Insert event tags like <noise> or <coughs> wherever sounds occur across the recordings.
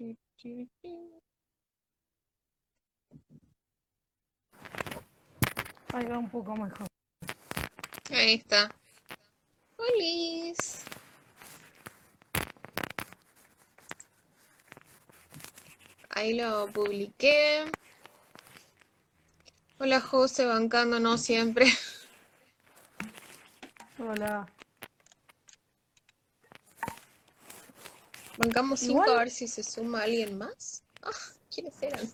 Ahí va un poco mejor. Ahí está. Holis. Ahí lo publiqué. Hola José, bancándonos siempre. Hola. Bancamos cinco Igual- a ver si se suma alguien más. Ah, ¿quiénes eran?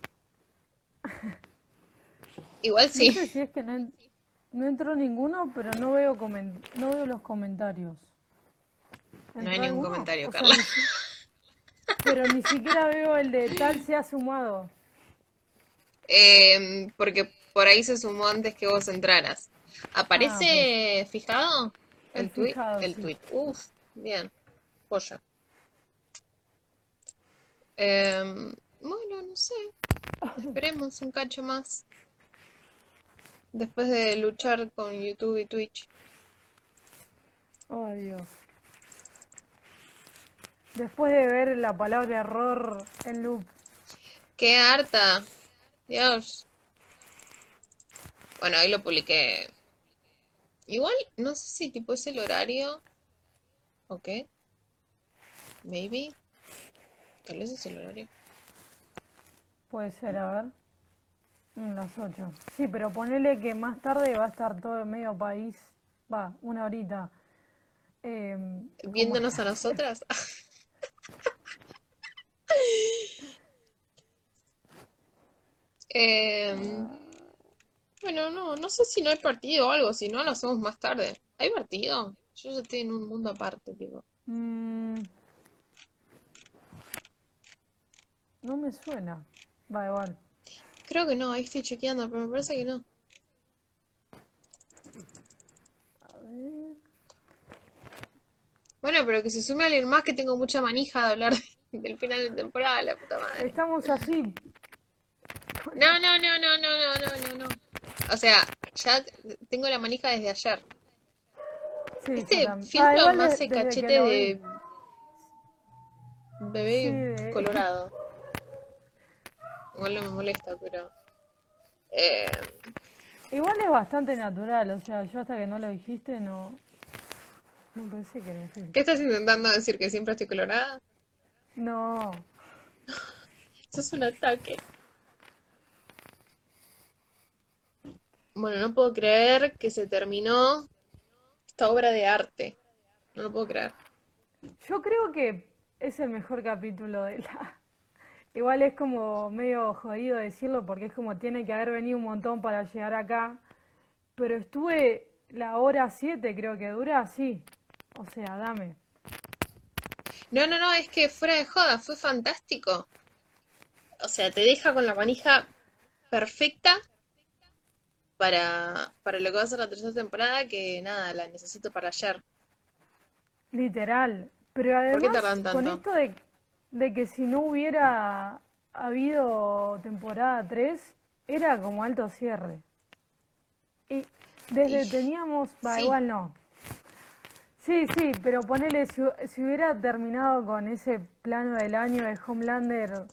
<laughs> Igual No sí. sé si es que no, en- no entró ninguno, pero no veo comen- no veo los comentarios. No hay ¿Entró ningún comentario, O sea, Carla. ni <laughs> pero ni siquiera veo el de tal se ha sumado. Em, porque por ahí se sumó antes que vos entraras. ¿Aparece Ah, fijado? El El tweet. fijado, El sí. tweet. Uf, bien. Polla. Em, bueno, no sé. Esperemos un cacho más. Después de luchar con YouTube y Twitch. Oh, Dios. Después de ver la palabra error en loop. ¡Qué harta! Dios. Bueno, ahí lo publiqué. Igual, no sé si tipo es el horario. ¿Ok? Maybe. Tal vez es el horario. Puede ser, a ver. Las 8. Sí, pero ponele que más tarde va a estar todo el medio país. Va, una horita. em, Viéndonos a nosotras. <laughs> Em, bueno, no, no sé si no hay partido o algo, si no lo hacemos más tarde. ¿Hay partido? Yo ya estoy en un mundo aparte, tipo. Mm, No me suena. Va igual. Creo que no, ahí estoy chequeando, pero me parece que no. A ver. Bueno, pero que se sume a alguien más que tengo mucha manija de hablar <laughs> del final de temporada, la puta madre. Estamos así. No, no, no, no, no, no, no, no, O sea, ya tengo la manija desde ayer. Este filtro ah, me cachete de bebé colorado. Igual no me molesta, pero... eh, Igual es bastante natural, o sea, yo hasta que no lo dijiste no, no pensé que era así. ¿Qué estás intentando decir? ¿Que siempre estoy colorada? No, Eso es un ataque. Bueno, no puedo creer que se terminó esta obra de arte. No lo puedo creer. yo creo que es el mejor capítulo de la... Igual es como medio jodido decirlo porque es como tiene que haber venido un montón para llegar acá, pero estuve la hora 7 creo que dura así, o sea, dame. No, no, no, es que fuera de joda, fue fantástico. O sea, te deja con la manija perfecta para, para lo que va a ser la tercera temporada, que nada, la necesito para ayer. Literal. Pero qué además, tardan con tanto? esto de, de que si no hubiera habido temporada 3, era como alto cierre. Y desde Y- teníamos, va, sí. igual no. Sí, sí, pero ponele, si, si hubiera terminado con ese plano del año de Homelander,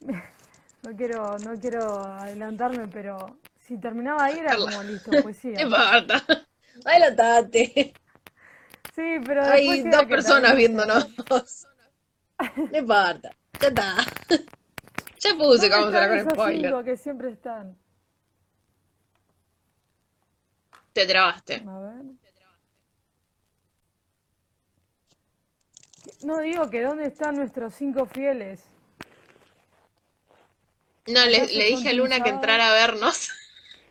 <laughs> no quiero, no quiero adelantarme, pero si terminaba ahí era como listo, pues sí. <laughs> ¡No importa! ¡Adelantate! Sí, pero Hay dos personas viéndonos. No importa. Ya está. Ya puse que vamos a ¿Dónde hablar están con spoiler. que siempre están? Te trabaste. A ver. No digo que dónde están nuestros cinco fieles. No, le, ¿Acaso le dije a Luna que entrara a vernos.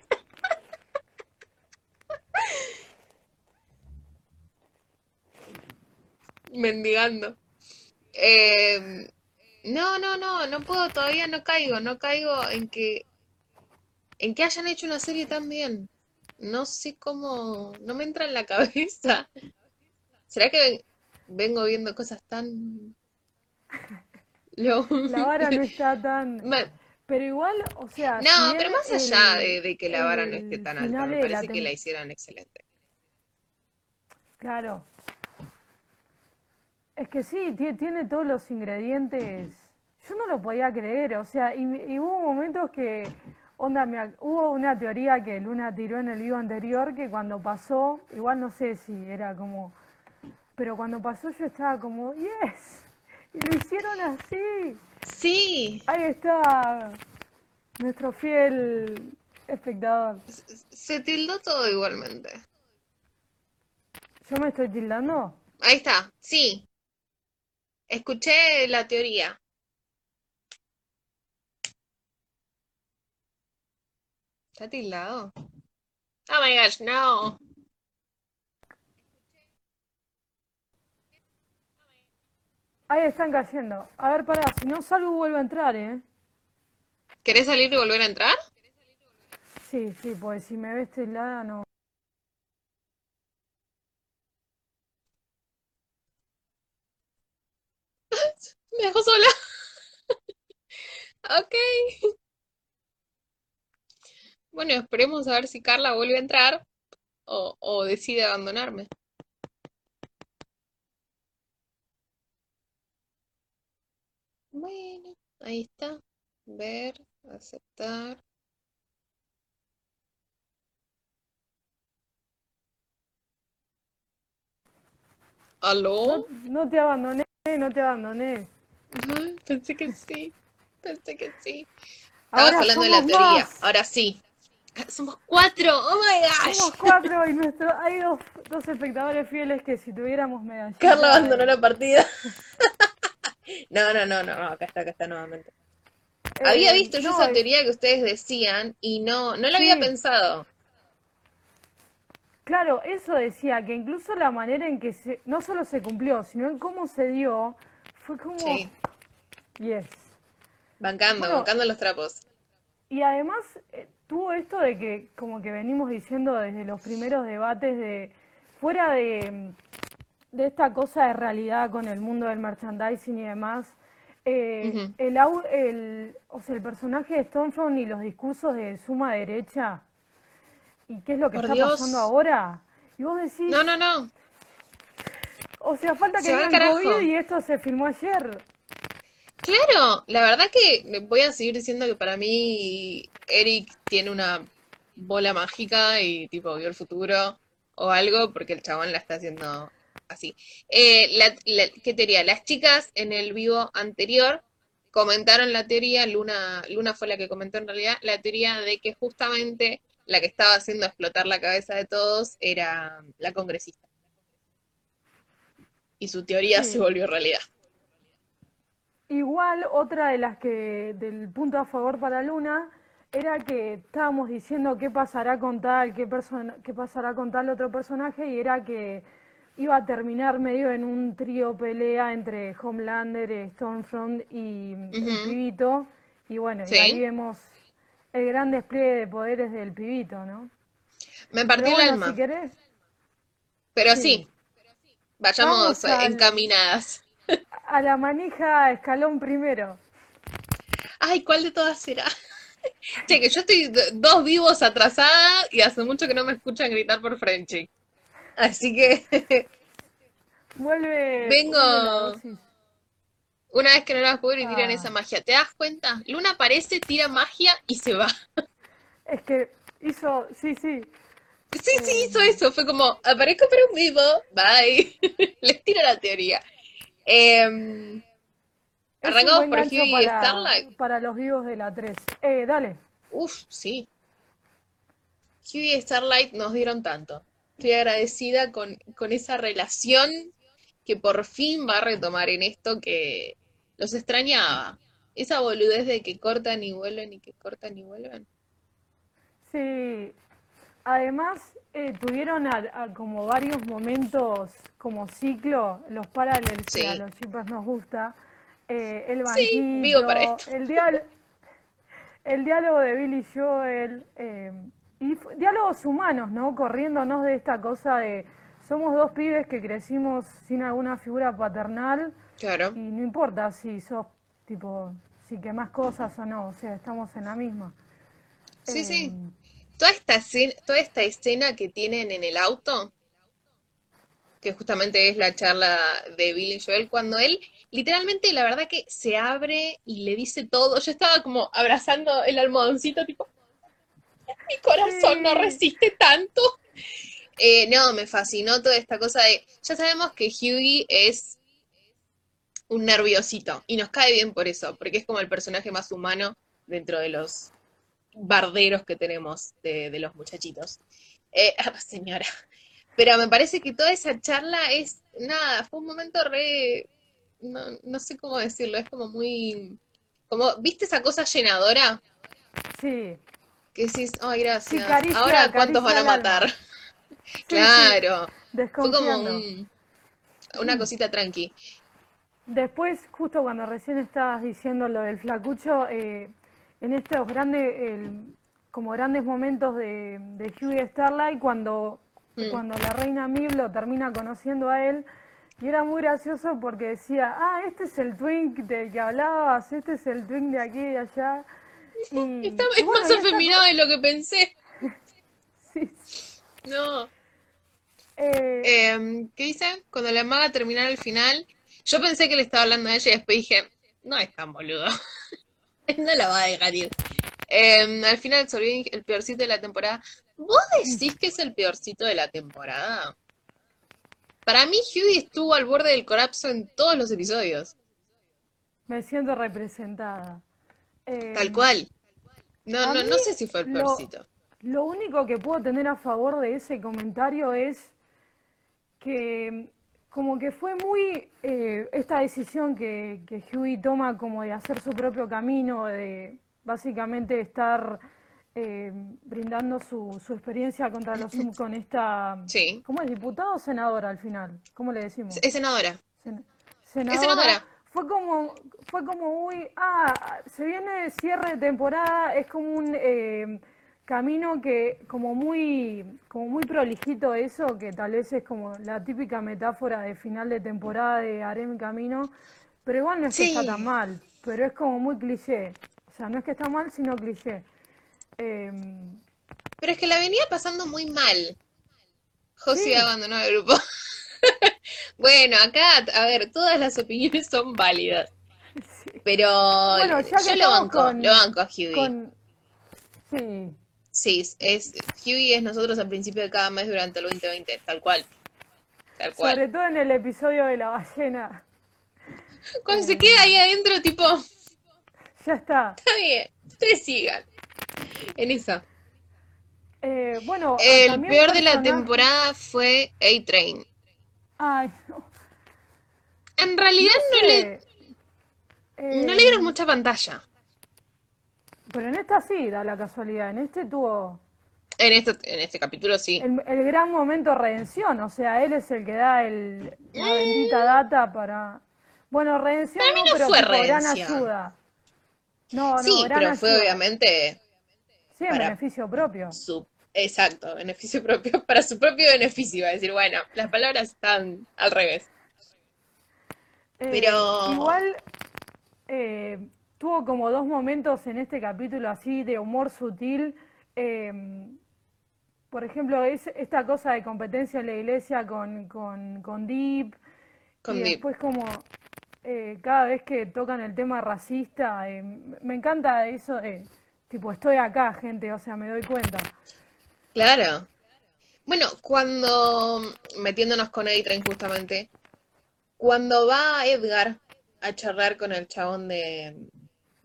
<laughs> Mendigando. Eh, no, no, no, no puedo, todavía no caigo, no caigo en que en que hayan hecho una serie tan bien. No sé cómo, no me entra en la <laughs> cabeza. ¿Será que vengo viendo cosas tan... <laughs> Lo- La vara no está tan. <laughs> Pero igual, o sea. No, si pero más allá el- de, de que la vara no esté tan alta, me parece que la hicieron excelente. Claro. Es que sí, tie- tiene todos los ingredientes. Yo no lo podía creer, o sea, y, y hubo momentos que, onda, me hubo una teoría que Luna tiró en el vivo anterior que cuando pasó, igual no sé si era como, pero cuando pasó yo estaba como, yes, y lo hicieron así. Sí, Ahí está nuestro fiel espectador. se tildó todo igualmente. ¿Yo me estoy tildando? Ahí está, sí. Escuché la teoría. ¿Está tildado? Oh my gosh, no. Ahí están cayendo. A ver, pará, si no salgo vuelvo a entrar, ¿eh? ¿Querés salir y volver a entrar? Sí, sí, pues si me ves tildada no. Me dejó sola. <laughs> Ok. Bueno, esperemos a ver si Carla vuelve a entrar o, o decide abandonarme. Bueno, ahí está. Ver, aceptar. No, ¿Aló? no te abandoné, no te abandoné. Pensé que sí. Pensé que sí. Estabas Ahora hablando de la somos teoría. más. Ahora sí. Somos cuatro. Oh my Somos gosh. cuatro y nuestro, hay dos, dos espectadores fieles que si tuviéramos medallita. Carla abandonó la partida. <laughs> No, no, no, no, acá está, acá está nuevamente. Había eh, visto yo no, esa es- teoría que ustedes decían y no, no la había pensado. Claro, eso decía, que incluso la manera en que se, no solo se cumplió, sino en cómo se dio, fue como, Sí, yes. bancando, Bueno, bancando los trapos. Y además eh, tuvo esto de que, como que venimos diciendo desde los primeros debates de, fuera de, de esta cosa de realidad con el mundo del merchandising y demás, eh, el, au- el, o sea, el personaje de Stormfront y los discursos de suma derecha, y qué es lo que Por está Dios. pasando ahora, y vos decís, No, no, no. O sea, falta que carajo. COVID y esto se filmó ayer. Claro, la verdad que voy a seguir diciendo que para mí Eric tiene una bola mágica y tipo vio el futuro o algo porque el chabón la está haciendo así. Eh, la- la- ¿qué teoría? Las chicas en el vivo anterior comentaron la teoría, Luna, Luna fue la que comentó en realidad, la teoría de que justamente la que estaba haciendo explotar la cabeza de todos era la congresista. Y su teoría se volvió realidad. Igual, otra de las que, del punto a favor para Luna, era que estábamos diciendo qué pasará con tal, qué, qué pasará con tal otro personaje, y era que iba a terminar medio en un trío pelea entre Homelander, Stormfront y el pibito. Y bueno, y Sí. ahí vemos el gran despliegue de poderes del pibito, ¿no? Me Pero partió el bueno, alma. si querés, Pero sí. sí, vayamos al- encaminadas. A la manija escalón primero. Ay, ¿cuál de todas será? Che, que yo estoy dos vivos atrasada y hace mucho que no me escuchan gritar por Frenchy. Así que <laughs> Vuelve, Vengo- una vez que no las puedo y tiran Ah. esa magia, ¿te das cuenta? Luna aparece, tira magia y se va. Es que hizo, sí, sí, Sí, sí, hizo eso. Fue como, aparezco para un vivo, bye. <laughs> Les tiro la teoría. Un Arrancamos por Hughie y Starlight. para los vivos de la 3. Eh, dale. Uf, sí. Hughie y Starlight nos dieron tanto. Estoy agradecida con, con esa relación que por fin va a retomar en esto que los extrañaba. Esa boludez de que cortan y vuelven y que cortan y vuelven. Sí, además eh, tuvieron a- a como varios momentos como ciclo, los paralelos que a los chicos nos gusta, eh, el Sí, vivo para banquito, esto. el diálogo, el diálogo de Billy Joel, eh, y diálogos humanos, ¿no? Corriéndonos de esta cosa de somos dos pibes que crecimos sin alguna figura paternal Claro. y no importa si sos tipo, si quemás cosas o no, o sea, estamos en la misma. Sí, sí. Toda esta escena, toda esta escena que tienen en el auto, que justamente es la charla de Billy Joel, cuando él literalmente, la verdad que se abre y le dice todo. Yo estaba como abrazando el almohadoncito, tipo, mi corazón no resiste tanto. Eh, no, me fascinó toda esta cosa de, ya sabemos que Hughie es un nerviosito y nos cae bien por eso, porque es como el personaje más humano dentro de los barderos que tenemos de, los muchachitos. Eh, <laughs> señora. Pero me parece que toda esa charla es, nada, fue un momento re, no, no sé cómo decirlo, es como muy, como, ¿viste esa cosa llenadora? Sí. Que decís, ay, gracias. Ahora, ¿cuántos van a matar? <laughs> claro. Fue como una cosita tranqui. Después, justo cuando recién estabas diciendo lo del flacucho, eh, en estos grandes, como grandes momentos de, de Hughie Starlight, cuando, mm. cuando la reina Mib termina conociendo a él, y era muy gracioso porque decía, ah, este es el twink del que hablabas, este es el twink de aquí y de allá. Y, <laughs> es más afeminado de lo que pensé. <laughs> sí. No. Eh, em, ¿Qué dice? Cuando la maga terminara el final, yo pensé que le estaba hablando a ella y después dije, no es tan boludo. <laughs> no la va a dejar ir. Em, al final el peorcito de la temporada. ¿Vos decís que es el peorcito de la temporada? Para mí Hughie estuvo al borde del colapso en todos los episodios. Me siento representada. Tal em, cual. No, no, no sé si fue el peorcito. lo único que puedo tener a favor de ese comentario es que como que fue muy eh, esta decisión que, que Huey toma como de hacer su propio camino, de básicamente estar eh, brindando su, su, experiencia contra los con esta... Sí. ¿Cómo es? ¿Diputado o senadora al final? ¿Cómo le decimos? Es senadora. senadora. Es senadora. Fue como, fue como muy... Ah, se viene cierre de temporada, es como un... Eh, camino que como muy como muy prolijito eso que tal vez es como la típica metáfora de final de temporada de haré mi camino pero igual no es que está tan mal pero es como muy cliché. O sea no es que está mal sino cliché. Em, pero es que la venía pasando muy mal. José abandonó el grupo. <laughs> Bueno acá a ver todas las opiniones son válidas. <laughs> Pero yo lo banco lo banco a Hughie. sí Sí, es Hughie es nosotros al principio de cada mes durante el 2020, tal cual. Tal cual. Sobre todo en el episodio de la ballena. <laughs> Cuando se queda ahí adentro, tipo. Ya está. Está bien, ustedes sigan. En eso. Eh, bueno, el peor de la temporada fue A-Train. Ay, no. En realidad no, le. no le dieron eh, mucha pantalla. Pero en esta sí, da la casualidad. En este tuvo. En este, en este capítulo sí. El, gran momento de redención. O sea, él es el que da el, la bendita data para. Bueno, redención no, pero fue gran ayuda. No, no, sí, pero fue obviamente. Sí, en beneficio propio. exacto, beneficio propio, <laughs> para su propio beneficio. a decir, bueno, las palabras están al revés. Eh, pero. Igual. Eh, tuvo como dos momentos en este capítulo así de humor sutil. Em, por ejemplo, es esta cosa de competencia en la iglesia con, con, con Deep. y después como eh, cada vez que tocan el tema racista, eh, me encanta eso de, tipo, estoy acá, gente, o sea, me doy cuenta. Claro. Bueno, cuando, metiéndonos con A-Train justamente, cuando va Edgar a charlar con el chabón de,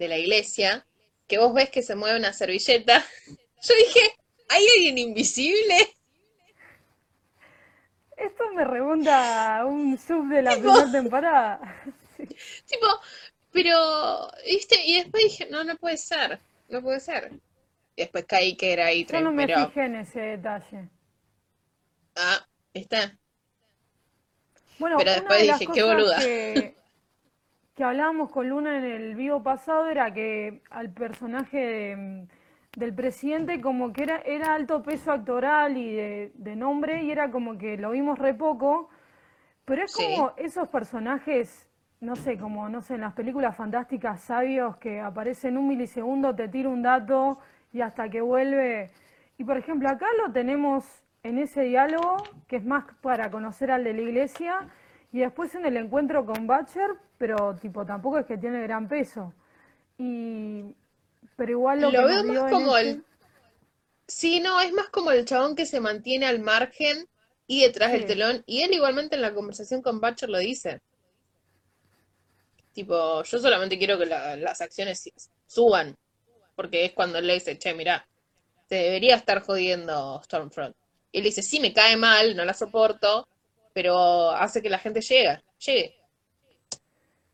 de la iglesia, que vos ves que se mueve una servilleta, <laughs> yo dije, ¿hay alguien invisible? Esto me remonta a un sub de la primera temporada. <laughs> Tipo, pero, ¿viste? Y después dije, no, no puede ser, no puede ser. Y después caí que era ahí. Yo no me fijé en ese detalle. Ah, está. Bueno, pero después dije, qué boluda. que hablábamos con Luna en el vivo pasado era que al personaje del presidente como que era, era alto peso actoral y de, nombre y era como que lo vimos re poco, pero es como esos personajes, no sé, como no sé, en las películas fantásticas sabios que aparecen un milisegundo, te tira un dato y hasta que vuelve. Y por ejemplo acá lo tenemos en ese diálogo, que es más para conocer al de la iglesia, y después en el encuentro con Butcher, pero tipo tampoco es que tiene gran peso. Y pero igual lo, Lo que veo más como este, el... Sí, no, es más como el chabón que se mantiene al margen y detrás del telón. Y él igualmente en la conversación con Butcher lo dice. Tipo, yo solamente quiero que la- las acciones suban. Porque es cuando él le dice, che, mirá, te debería estar jodiendo Stormfront. Y él dice, sí, me cae mal, no la soporto, pero hace que la gente llegue, llegue.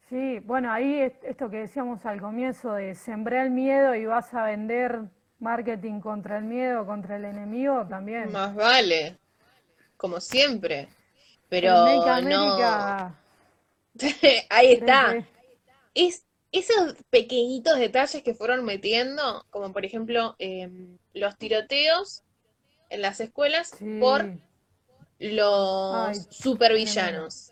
sí, bueno, ahí es- esto que decíamos al comienzo de sembrar el miedo y vas a vender marketing contra el miedo, contra el enemigo también. Más vale, como siempre. Pero no, <laughs> ahí está. Es, esos pequeñitos detalles que fueron metiendo, como por ejemplo em, los tiroteos en las escuelas por los ay, supervillanos.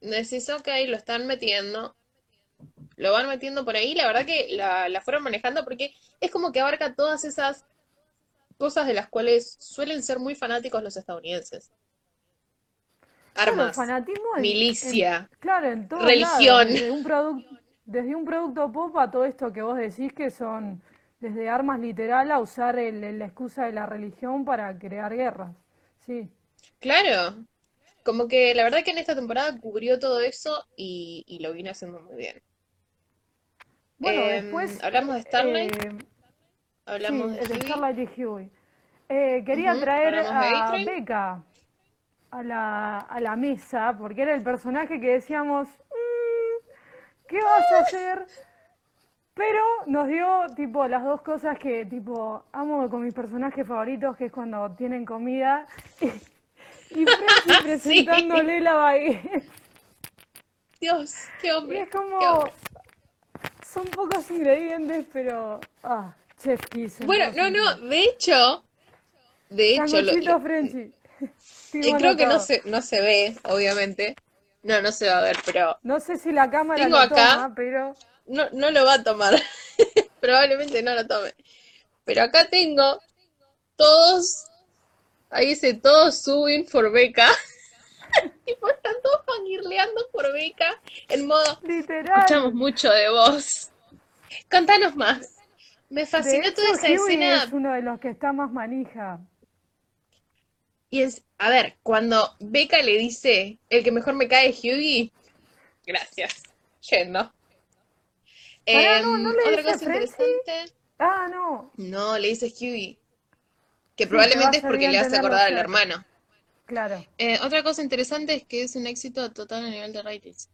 Decís, ok, lo están metiendo, lo van metiendo por ahí, la verdad que la, la fueron manejando porque es como que abarca todas esas cosas de las cuales suelen ser muy fanáticos los estadounidenses. Claro, Armas, fanatismo en, en- milicia, claro, en religión. desde un producto, desde un producto pop a todo esto que vos decís que son desde armas literal a usar el- la excusa de la religión para crear guerras. Sí. Claro, como que la verdad que en esta temporada cubrió todo eso y, y lo vino haciendo muy bien. Bueno, Em, después, hablamos de Starlight, eh, hablamos sí, de de Starlight y Huey. Eh, quería traer a. Becca a la, a la mesa, porque era el personaje que decíamos, "Mm, ¿qué vas a hacer? Pero nos dio tipo las dos cosas que tipo amo con mis personajes favoritos, que es cuando tienen comida <laughs> y, y <laughs> Sí, presentándole la baguette. Dios, qué Y hombre, es qué como, hombre. son pocos ingredientes, pero, ah, chef Bueno, no, no, de hecho, de hecho, lo, lo- Frenchy. y Tengo creo que no se, no se ve, obviamente. No, no se va a ver, pero No sé si la cámara tengo lo acá, toma, pero no, no lo va a tomar, <laughs> probablemente no lo tome. Pero acá tengo todos, ahí dice todos suben por beca. <laughs> Tipo, están todos fangirleando por beca en modo, literal. escuchamos mucho de vos. Contanos más. Me fascinó hecho, toda esa Huey escena. es uno de los que está más manija. Y es, a ver, cuando Beca le dice, el que mejor me cae es Hughie, gracias, yendo. Pará, no, ¿no Em, le otra dice cosa Frenchy? interesante, Ah, no. no, le dice Hughie, que Sí, probablemente es porque le hace acordar al hermano. Claro. Eh, otra cosa interesante es que es un éxito total a nivel de ratings.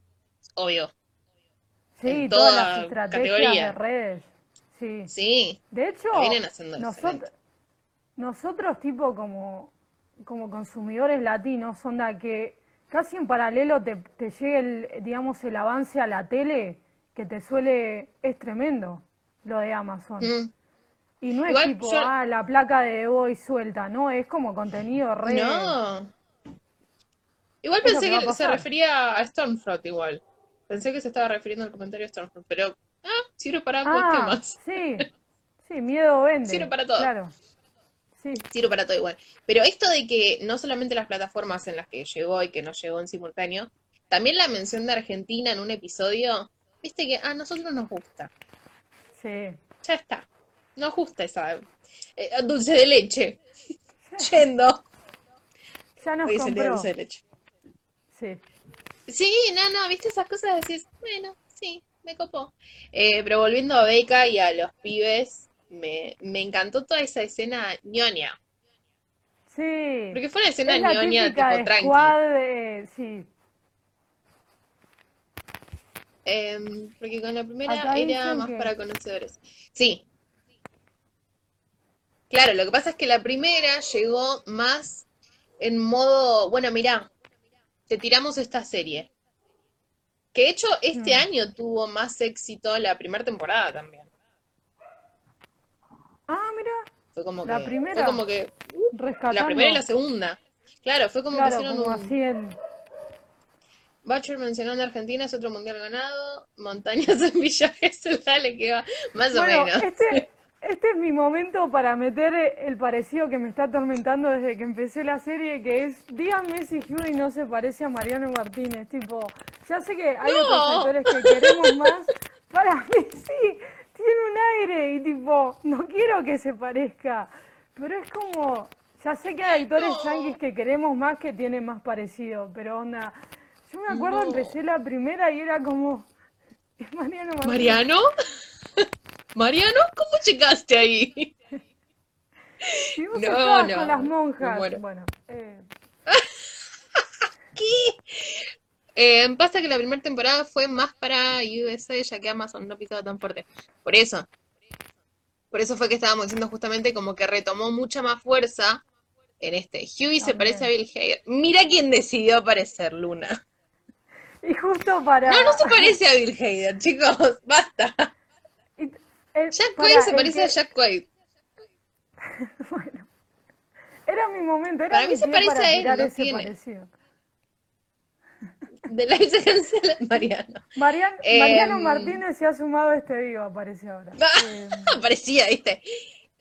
Obvio, Sí, en todas las estrategias de categoría. redes. Sí. Sí, De hecho, nosotros, nosotros tipo como, como consumidores latinos, onda que casi en paralelo te, te llegue el, digamos, el avance a la tele, que te suele, es tremendo lo de Amazon. Mm. Y no es Igual tipo, yo, ah, la placa de voy suelta, no, es como contenido re, no. Igual es pensé que se refería a Stormfront igual. Pensé que se estaba refiriendo al comentario de Stormfront, pero ah, sirve para ambos Ah, temas. sí, <laughs> sí, miedo Sirve vende, para todo. claro, sí, Sirve para todo igual. Pero esto de que no solamente las plataformas en las que llegó y que no llegó en simultáneo, también la mención de Argentina en un episodio, viste que a nosotros nos gusta. sí. Ya está. Nos gusta esa eh, dulce de leche. <laughs> Yendo. Ya nos Hoy compró, dulce de leche. sí. Sí, no, no, viste esas cosas, decís, bueno, sí, me copó. Eh, pero volviendo a Beca y a los pibes, me, me encantó toda esa escena ñoña. Sí, Porque fue una escena es ñoña tipo de tranqui. de- sí. Em, porque con la primera Acá era más que, para conocedores. Sí, claro, lo que pasa es que la primera llegó más en modo, bueno, mirá, te tiramos esta serie. Que de hecho este mm. año tuvo más éxito la primera temporada también. Ah, mira, Fue como la que, fue primera, como que, uh, la primera y la segunda. Claro, fue como que claro, hicieron como un, Butcher mencionando Argentina, es otro mundial ganado, montañas <laughs> en Villa Gesell, dale que va, más o menos. este, <laughs> Este es mi momento para meter el parecido que me está atormentando desde que empecé la serie, que es, díganme si Huey no se parece a Mariano Martínez, tipo, ya sé que hay otros actores que queremos más, <laughs> para mí sí, tiene un aire y tipo, no quiero que se parezca, pero es como, ya sé que hay actores No. yanquis que queremos más que tienen más parecido, pero onda, yo me acuerdo, No. empecé la primera y era como, es Mariano. ¿Mariano? <laughs> ¿Mariano? ¿Cómo llegaste ahí? Y vos No, no, con las monjas. muero. Bueno, eh, <laughs> Eh, pasa que la primera temporada fue más para USA, ya que Amazon no pisaba tan fuerte. Por eso. Por eso fue que estábamos diciendo justamente como que retomó mucha más fuerza en este. Huey se parece a Bill Hader. Mira quién decidió aparecer, Luna. Y justo para. No, no se parece a Bill Hader, <laughs> chicos. Basta. y- el- Jack Quaid se parece que- a Jack Quaid. <laughs> Bueno, era mi momento, era Para mi mí se parece a él, no tiene. parecido. De la se cancela Mariano. Marian- Em, Mariano Martínez se ha sumado a este vivo, aparece ahora. Eh, <laughs> Parecía, ¿viste?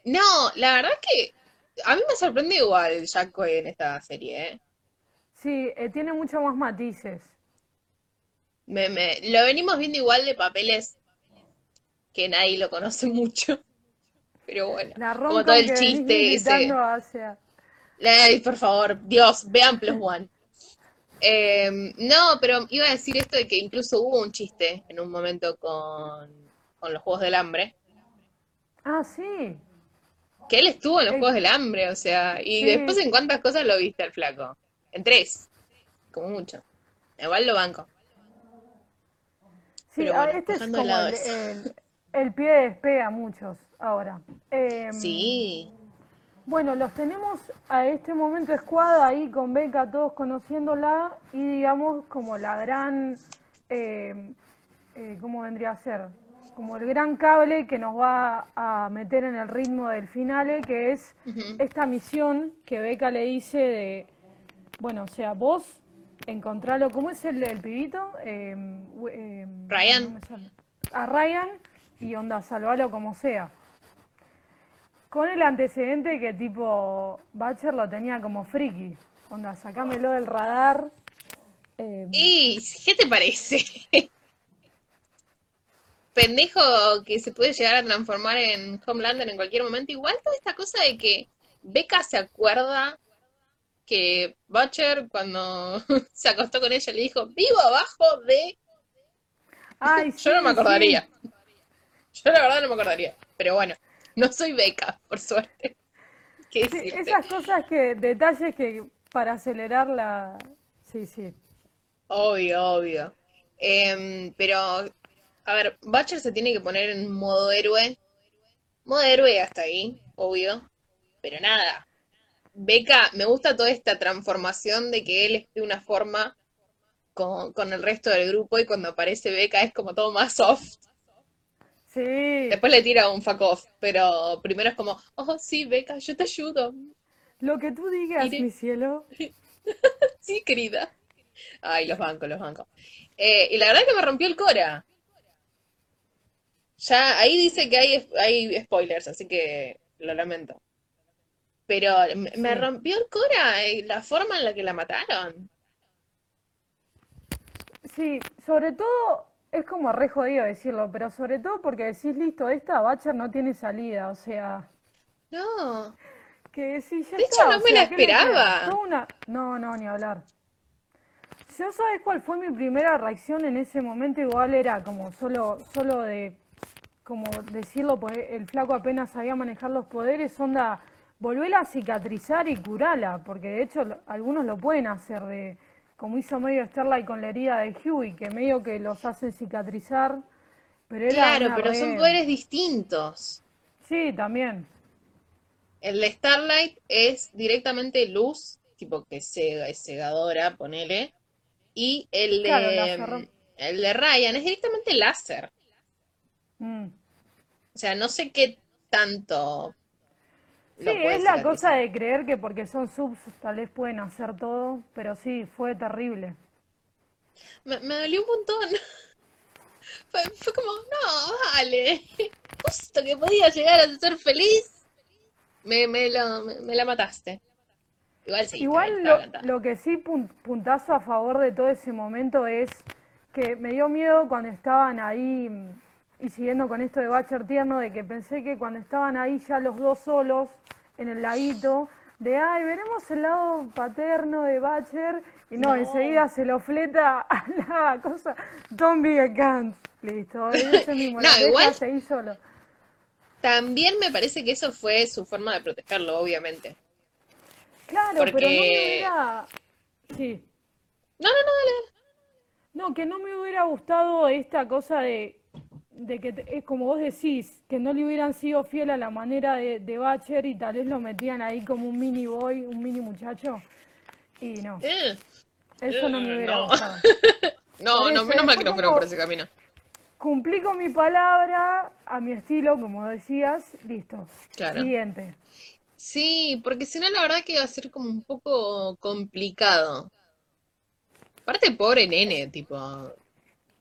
No, la verdad es que a mí me sorprende igual Jack Quaid en esta serie, ¿eh? sí, eh, tiene mucho más matices. Me, me- lo venimos viendo igual de papeles que nadie lo conoce <laughs> mucho. Pero bueno, La como todo el chiste ese. imitando hacia. Ay, por favor, Dios, vean Plus One. Eh, no, pero iba a decir esto de que incluso hubo un chiste en un momento con, con los Juegos del Hambre. Ah, sí. Que él estuvo en los Eh, Juegos del Hambre, o sea, y Sí. después en cuántas cosas lo viste al flaco. En tres, como mucho. Igual lo banco. Sí, Pero bueno, este es como el, el- el pie de despega a muchos ahora. Em, Sí, Bueno, los tenemos a este momento escuadra ahí con Beca, todos conociéndola y digamos como la gran, eh, eh, ¿cómo vendría a ser? Como el gran cable que nos va a meter en el ritmo del finale, que es esta misión que Beca le dice de, bueno, o sea, vos encontralo, ¿cómo es el, el pibito? Eh, eh, Ryan. A Ryan y onda, salvalo como sea. Con el antecedente que tipo Batcher lo tenía como friki. Onda, sacámelo del radar. eh, ¿Y qué te parece? <laughs> Pendejo que se puede llegar a transformar en Homelander en cualquier momento. Igual toda esta cosa de que Becca se acuerda que Butcher cuando <laughs> se acostó con ella le dijo, vivo abajo de... ay, <laughs> Yo no me sí. acordaría. Yo la verdad no me acordaría. Pero bueno, no soy Becca, por suerte. <laughs> ¿Qué Sí, decirte? esas cosas que, detalles que para acelerar la... Sí, sí. Obvio, obvio. Em, pero, a ver, Butcher se tiene que poner en modo héroe. Modo héroe hasta ahí, obvio. Pero nada. Becca, me gusta toda esta transformación de que él es de una forma con, con el resto del grupo y cuando aparece Becca es como todo más soft. Sí, Después le tira un fuck off, pero primero es como, oh sí, Becca, yo te ayudo. lo que tú digas, mi cielo. <laughs> Sí, querida. Ay, los bancos, los bancos. Eh, y la verdad que me rompió el Cora. Ya ahí dice que hay, hay spoilers, así que lo lamento. Pero me, Sí. rompió el Cora eh, la forma en la que la mataron. Sí, sobre todo, es como re jodido decirlo, pero sobre todo porque decís, listo, esta Batcher no tiene salida, o sea, No. que decís, ya De hecho, no me sea, la esperaba. Una- No, no, ni hablar. Yo sabes cuál fue mi primera reacción en ese momento, igual era como solo, solo de, como decirlo, pues el flaco apenas sabía manejar los poderes, onda, volverla a cicatrizar y curarla, porque de hecho algunos lo pueden hacer de, como hizo medio Starlight con la herida de Huey, que medio que los hacen cicatrizar, pero Claro, pero son re- poderes distintos. Sí, también. El de Starlight es directamente luz, tipo que cega, es cegadora, ponele. Y el de, Claro, el de Ryan es directamente láser. Mm. O sea, no sé qué tanto Sí, es la cosa de creer que porque son subs tal vez pueden hacer todo, pero sí, fue terrible. Me, me dolió un montón. <laughs> Fue, fue como, no, vale. <laughs> Esto que podía llegar a ser feliz, me, me, lo- me- me la mataste. Igual sí, Igual lo, lo que sí pun- puntazo a favor de todo ese momento es que me dio miedo cuando estaban ahí y siguiendo con esto de Bacher tierno, de que pensé que cuando estaban ahí ya los dos solos en el laguito, de ay, veremos el lado paterno de Bacher y no, No. enseguida se lo fleta <laughs> a la cosa, don't be a cunt. Listo, ese <laughs> mismo, No, la igual- seguir solo. También me parece que eso fue su forma de protegerlo, obviamente. Claro, pero no me Porque- hubiera... Sí. No, no, no, dale. No, que no me hubiera gustado esta cosa de, de que, es como vos decís, que no le hubieran sido fiel a la manera de, de Batcher y tal vez lo metían ahí como un mini boy, un mini muchacho. Y no, Eh, eso no me eh, hubiera no. gustado. <laughs> No, no, menos mal que no fueron por ese camino. Cumplí con mi palabra, a mi estilo, como decías, listo. Claro. Siguiente. Sí, porque si no, la verdad que iba a ser como un poco complicado. Aparte, pobre nene, tipo,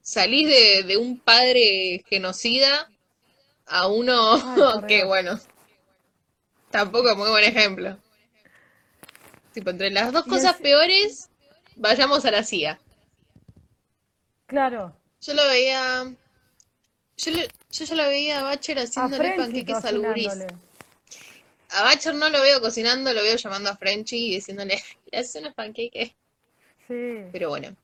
salís de, de un padre genocida a uno Ay, <laughs> que, bueno, tampoco es muy buen ejemplo. Tipo, entre las dos cosas ese- peores, vayamos a la CIA. Claro, Yo lo veía, yo, le- yo ya lo veía a Bacher haciéndole panqueques al guris. A Bacher no lo veo cocinando, lo veo llamando a Frenchy y diciéndole, <laughs> le haces unos panqueques. Sí. Pero bueno,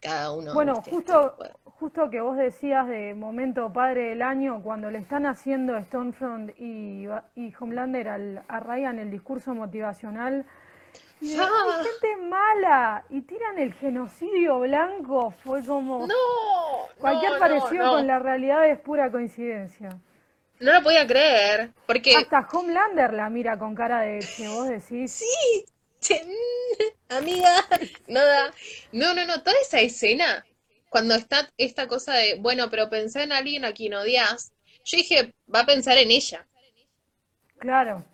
cada uno, Bueno, justo, justo que vos decías de momento padre del año, cuando le están haciendo Stonefront y, y Homelander al, a Ryan el discurso motivacional, y Ah. "Hay gente mala y tiran el genocidio blanco, fue como No, cualquier no, parecido no, con la realidad es pura coincidencia. No lo podía creer, porque Hasta Homelander la mira con cara de que vos decís, sí, mm, amiga, <laughs> no da. No, no, no, toda esa escena, cuando está esta cosa de, bueno, pero pensá en alguien a quien odias, yo dije, va a pensar en ella. claro,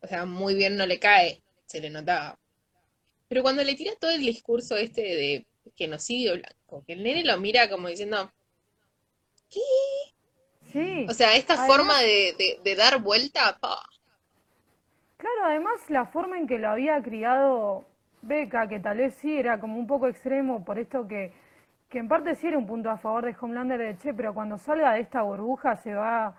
O sea, muy bien no le cae, se le notaba. Pero cuando le tira todo el discurso este de genocidio blanco, que el nene lo mira como diciendo, ¿qué? sí. O sea, esta Además- forma de, de- de dar vuelta, pa. Claro, además la forma en que lo había criado Beca, que tal vez sí era como un poco extremo, por esto que, que en parte sí era un punto a favor de Homelander de che, pero cuando salga de esta burbuja se va,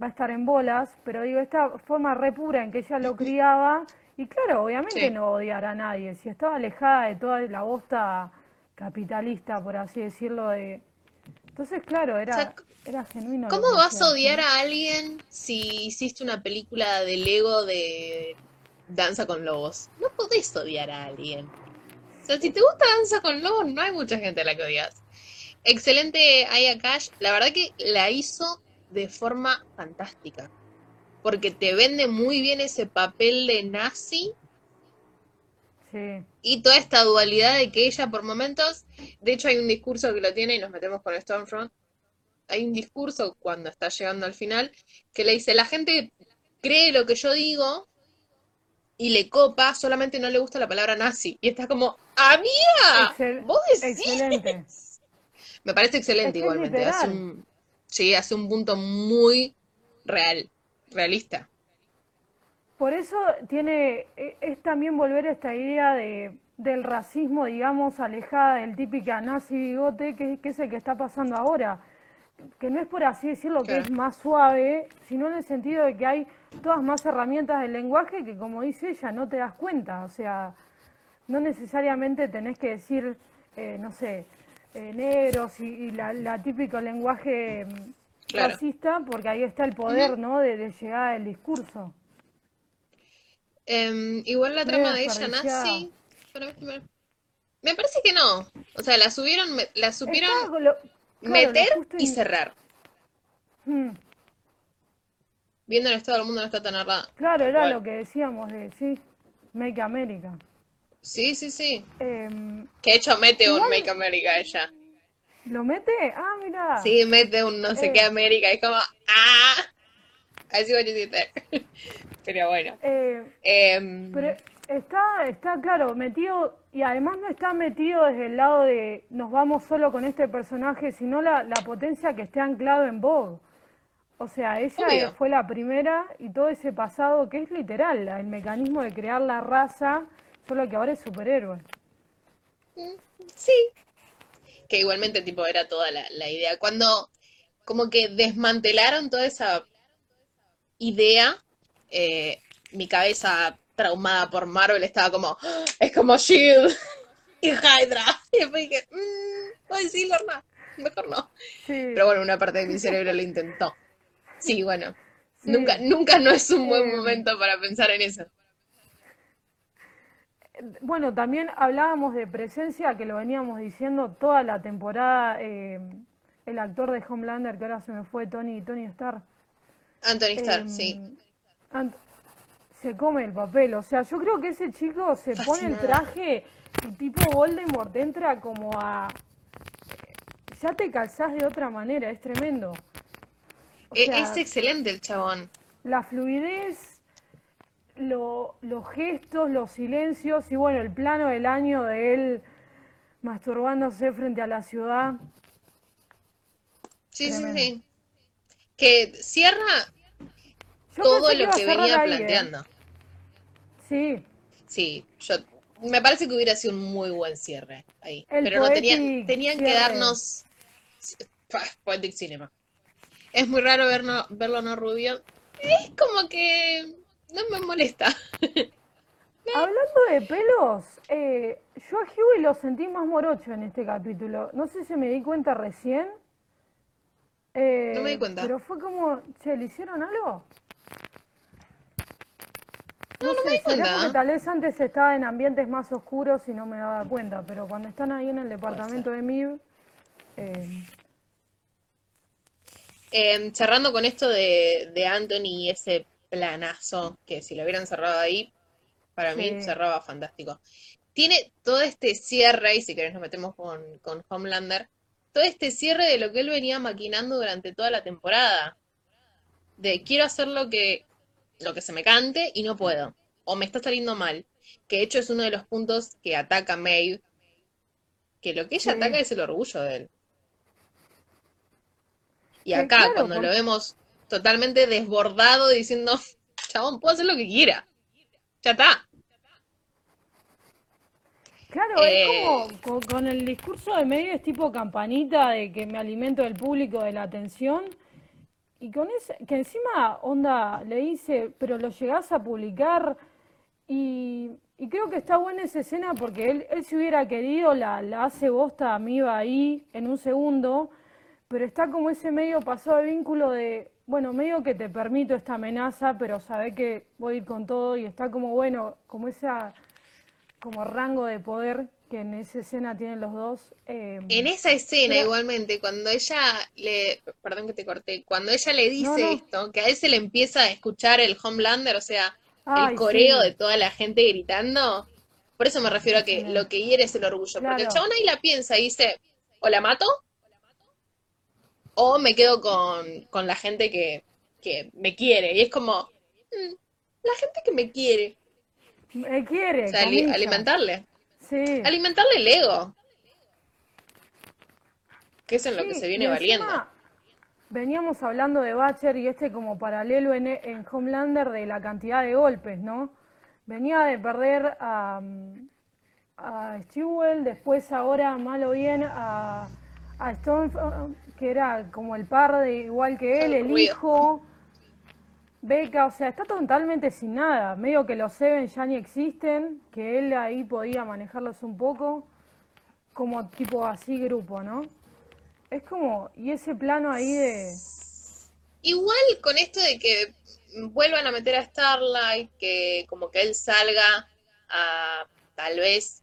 va a estar en bolas, pero digo, esta forma re pura en que ella lo criaba, y claro, obviamente Sí. no odiar a nadie, si estaba alejada de toda la bosta capitalista, por así decirlo, de... Entonces, claro, era, O sea, era genuino. ¿Cómo vas a odiar a alguien si hiciste una película de Lego de Danza con Lobos? No podés odiar a alguien. Sea, si te gusta Danza con Lobos, no hay mucha gente a la que odias. Excelente Aya Cash, la verdad que la hizo de forma fantástica. Porque te vende muy bien ese papel de nazi Sí, y toda esta dualidad de que ella por momentos, de hecho hay un discurso que lo tiene y nos metemos con Stormfront, hay un discurso cuando está llegando al final que le dice, la gente cree lo que yo digo y le copa, solamente no le gusta la palabra nazi. Y está como, amiga, Excel- vos decís. excelente. <laughs> Me parece excelente Es igualmente, hace un, sí, hace un punto muy real, realista. Por eso tiene, e- es también volver a esta idea de, del racismo, digamos, alejada del típica nazi bigote, que, que es el que está pasando ahora. Que no es por así decirlo que es más suave, sino en el sentido de que hay todas más herramientas del lenguaje que, como dice ella, no te das cuenta. O sea, no necesariamente tenés que decir, eh, no sé, eh, negros y, y la, la típico lenguaje mm, Claro. racista, porque ahí está el poder, ¿no?, de, de llegada del discurso. Em, igual la trama de ella nazi, me, parece que no. O sea, la subieron, la supieron claro, meter justo y cerrar. Mm, Viendo el estado del mundo no está tan errada. claro, era lo que decíamos de, sí, Make America. Sí, sí, sí. Em, Que de hecho mete un Make America ella. ¿lo mete? Ah, mira. Sí, mete un no sé Eh. qué América. Es como, ¡ah! Así you did there. Pero bueno. Eh, Em, pero está, está claro, metido, y además no está metido desde el lado de nos vamos solo con este personaje, sino la, la potencia que esté anclado en Bob. O sea, ella Obvio. fue la primera y todo ese pasado que es literal, el mecanismo de crear la raza, solo que ahora es superhéroe. Sí. Que igualmente, tipo, era toda la, la idea. Cuando como que desmantelaron toda esa idea, eh, mi cabeza traumada por Marvel estaba como, "Ah, es como Shield y Hydra. <laughs> Y después dije, mmm, voy a decirlo, no, mejor no. Sí, Pero bueno, una parte de mi cerebro lo intentó. Sí, bueno, sí. nunca, nunca no es un buen Eh, momento para pensar en eso. Bueno, también hablábamos de presencia, que lo veníamos diciendo toda la temporada, eh, el actor de Homelander, que ahora se me fue, Tony, Tony Stark, Anthony Starr, em, sí. Ant- se come el papel. O sea, yo creo que ese chico se pone el traje y tipo Voldemort entra como a... Ya te calzás de otra manera, es tremendo. O E- sea, Es excelente el chabón. la fluidez, lo- los gestos, los silencios y bueno, el plano del año de él masturbándose frente a la ciudad. Sí, sí, Tremendo. sí. Que cierra Yo todo que lo que venía ahí, ¿eh? planteando. Sí, Sí, yo me parece que hubiera sido un muy buen cierre ahí. El Pero no tenían, tenían que darnos Poetic Cinema. Es muy raro verlo, verlo no rubio. Es como que no me molesta. <laughs> Hablando de pelos, eh, yo a Huey lo sentí más morocho en este capítulo. No sé si me di cuenta recién. eh, No me di cuenta. Pero fue como, che, ¿le hicieron algo? No, no me sé, di será porque cuenta. tal vez antes estaba en ambientes más oscuros y no me daba cuenta, pero cuando están ahí en el departamento de MIB, eh, Eh, cerrando con esto de, de Anthony y ese planazo, que si lo hubieran cerrado ahí, para mí cerraba fantástico. Tiene todo este cierre, y si querés nos metemos con, con Homelander, todo este cierre de lo que él venía maquinando durante toda la temporada. De quiero hacer lo que, lo que se me cante y no puedo. O me está saliendo mal. Que de hecho es uno de los puntos que ataca Maeve. Que lo que ella Sí. ataca es el orgullo de él. Y acá, claro, cuando lo vemos totalmente desbordado diciendo, chabón, puedo hacer lo que quiera. Ya está. Claro, Eh, es como con, con el discurso de medio es tipo campanita de que me alimento del público, de la atención. Y con ese, que encima, onda, le dice, pero lo llegás a publicar. Y, y creo que está buena esa escena porque él, él si hubiera querido la, la hace bosta a Miva ahí en un segundo. Pero está como ese medio pasado de vínculo de, bueno, medio que te permito esta amenaza, pero sabe que voy a ir con todo. Y está como, bueno, como esa como rango de poder que en esa escena tienen los dos. eh, En esa escena, Pero- igualmente, cuando ella le, perdón que te corté, cuando ella le dice No, no. esto, que a él se le empieza a escuchar el Homelander, o sea, ay, el coreo sí, de toda la gente gritando, por eso me refiero a que lo que hiere es el orgullo, porque el chabón ahí la piensa y dice, o la mato, o me quedo con, con la gente que, que me quiere, y es como, mm, la gente que me quiere, me quiere, o sea, ali- comillas. alimentarle, Sí, alimentarle el ego, que es en lo que se viene valiendo. veníamos hablando de Batcher y este como paralelo en, en Homelander de la cantidad de golpes, ¿no? Venía de perder a, a Stewell, después ahora, mal o bien, a, a Stone, que era como el par de igual que él, El hijo. Beca, o sea, está totalmente sin nada. Medio que los Seven ya ni existen, que él ahí podía manejarlos un poco, como tipo así grupo, ¿no? Es como, y ese plano ahí de... Igual con esto de que vuelvan a meter a Starlight, que como que él salga a tal vez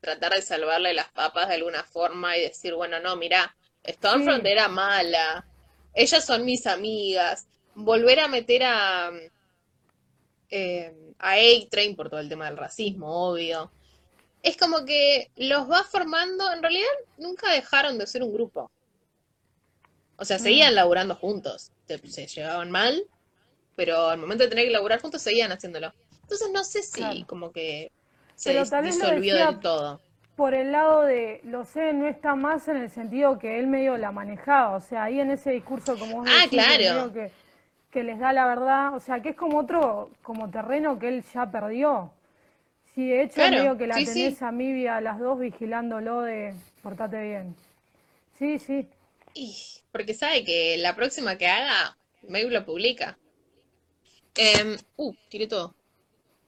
tratar de salvarle las papas de alguna forma y decir, bueno, no, mira, Stormfront Sí. era mala, ellas son mis amigas, volver a meter a eh, a A-Train por todo el tema del racismo, obvio. Es como que los va formando, en realidad nunca dejaron de ser un grupo. O sea, seguían laburando juntos. Se, se llevaban mal, pero al momento de tener que laburar juntos seguían haciéndolo. Entonces no sé si Claro. como que se Pero dis- disolvió decía- del todo. Por el lado de lo sé, no está más en el sentido que él medio la manejaba, o sea, ahí en ese discurso como vos Ah, decís, claro. que, que les da la verdad, o sea, que es como otro, como terreno que él ya perdió. Sí, de hecho, Claro, medio que la sí, tenés sí. a Mibi a las dos vigilándolo de portate bien. Sí, sí. Y porque sabe que la próxima que haga, Maeve lo publica. Em, uh, tiré todo.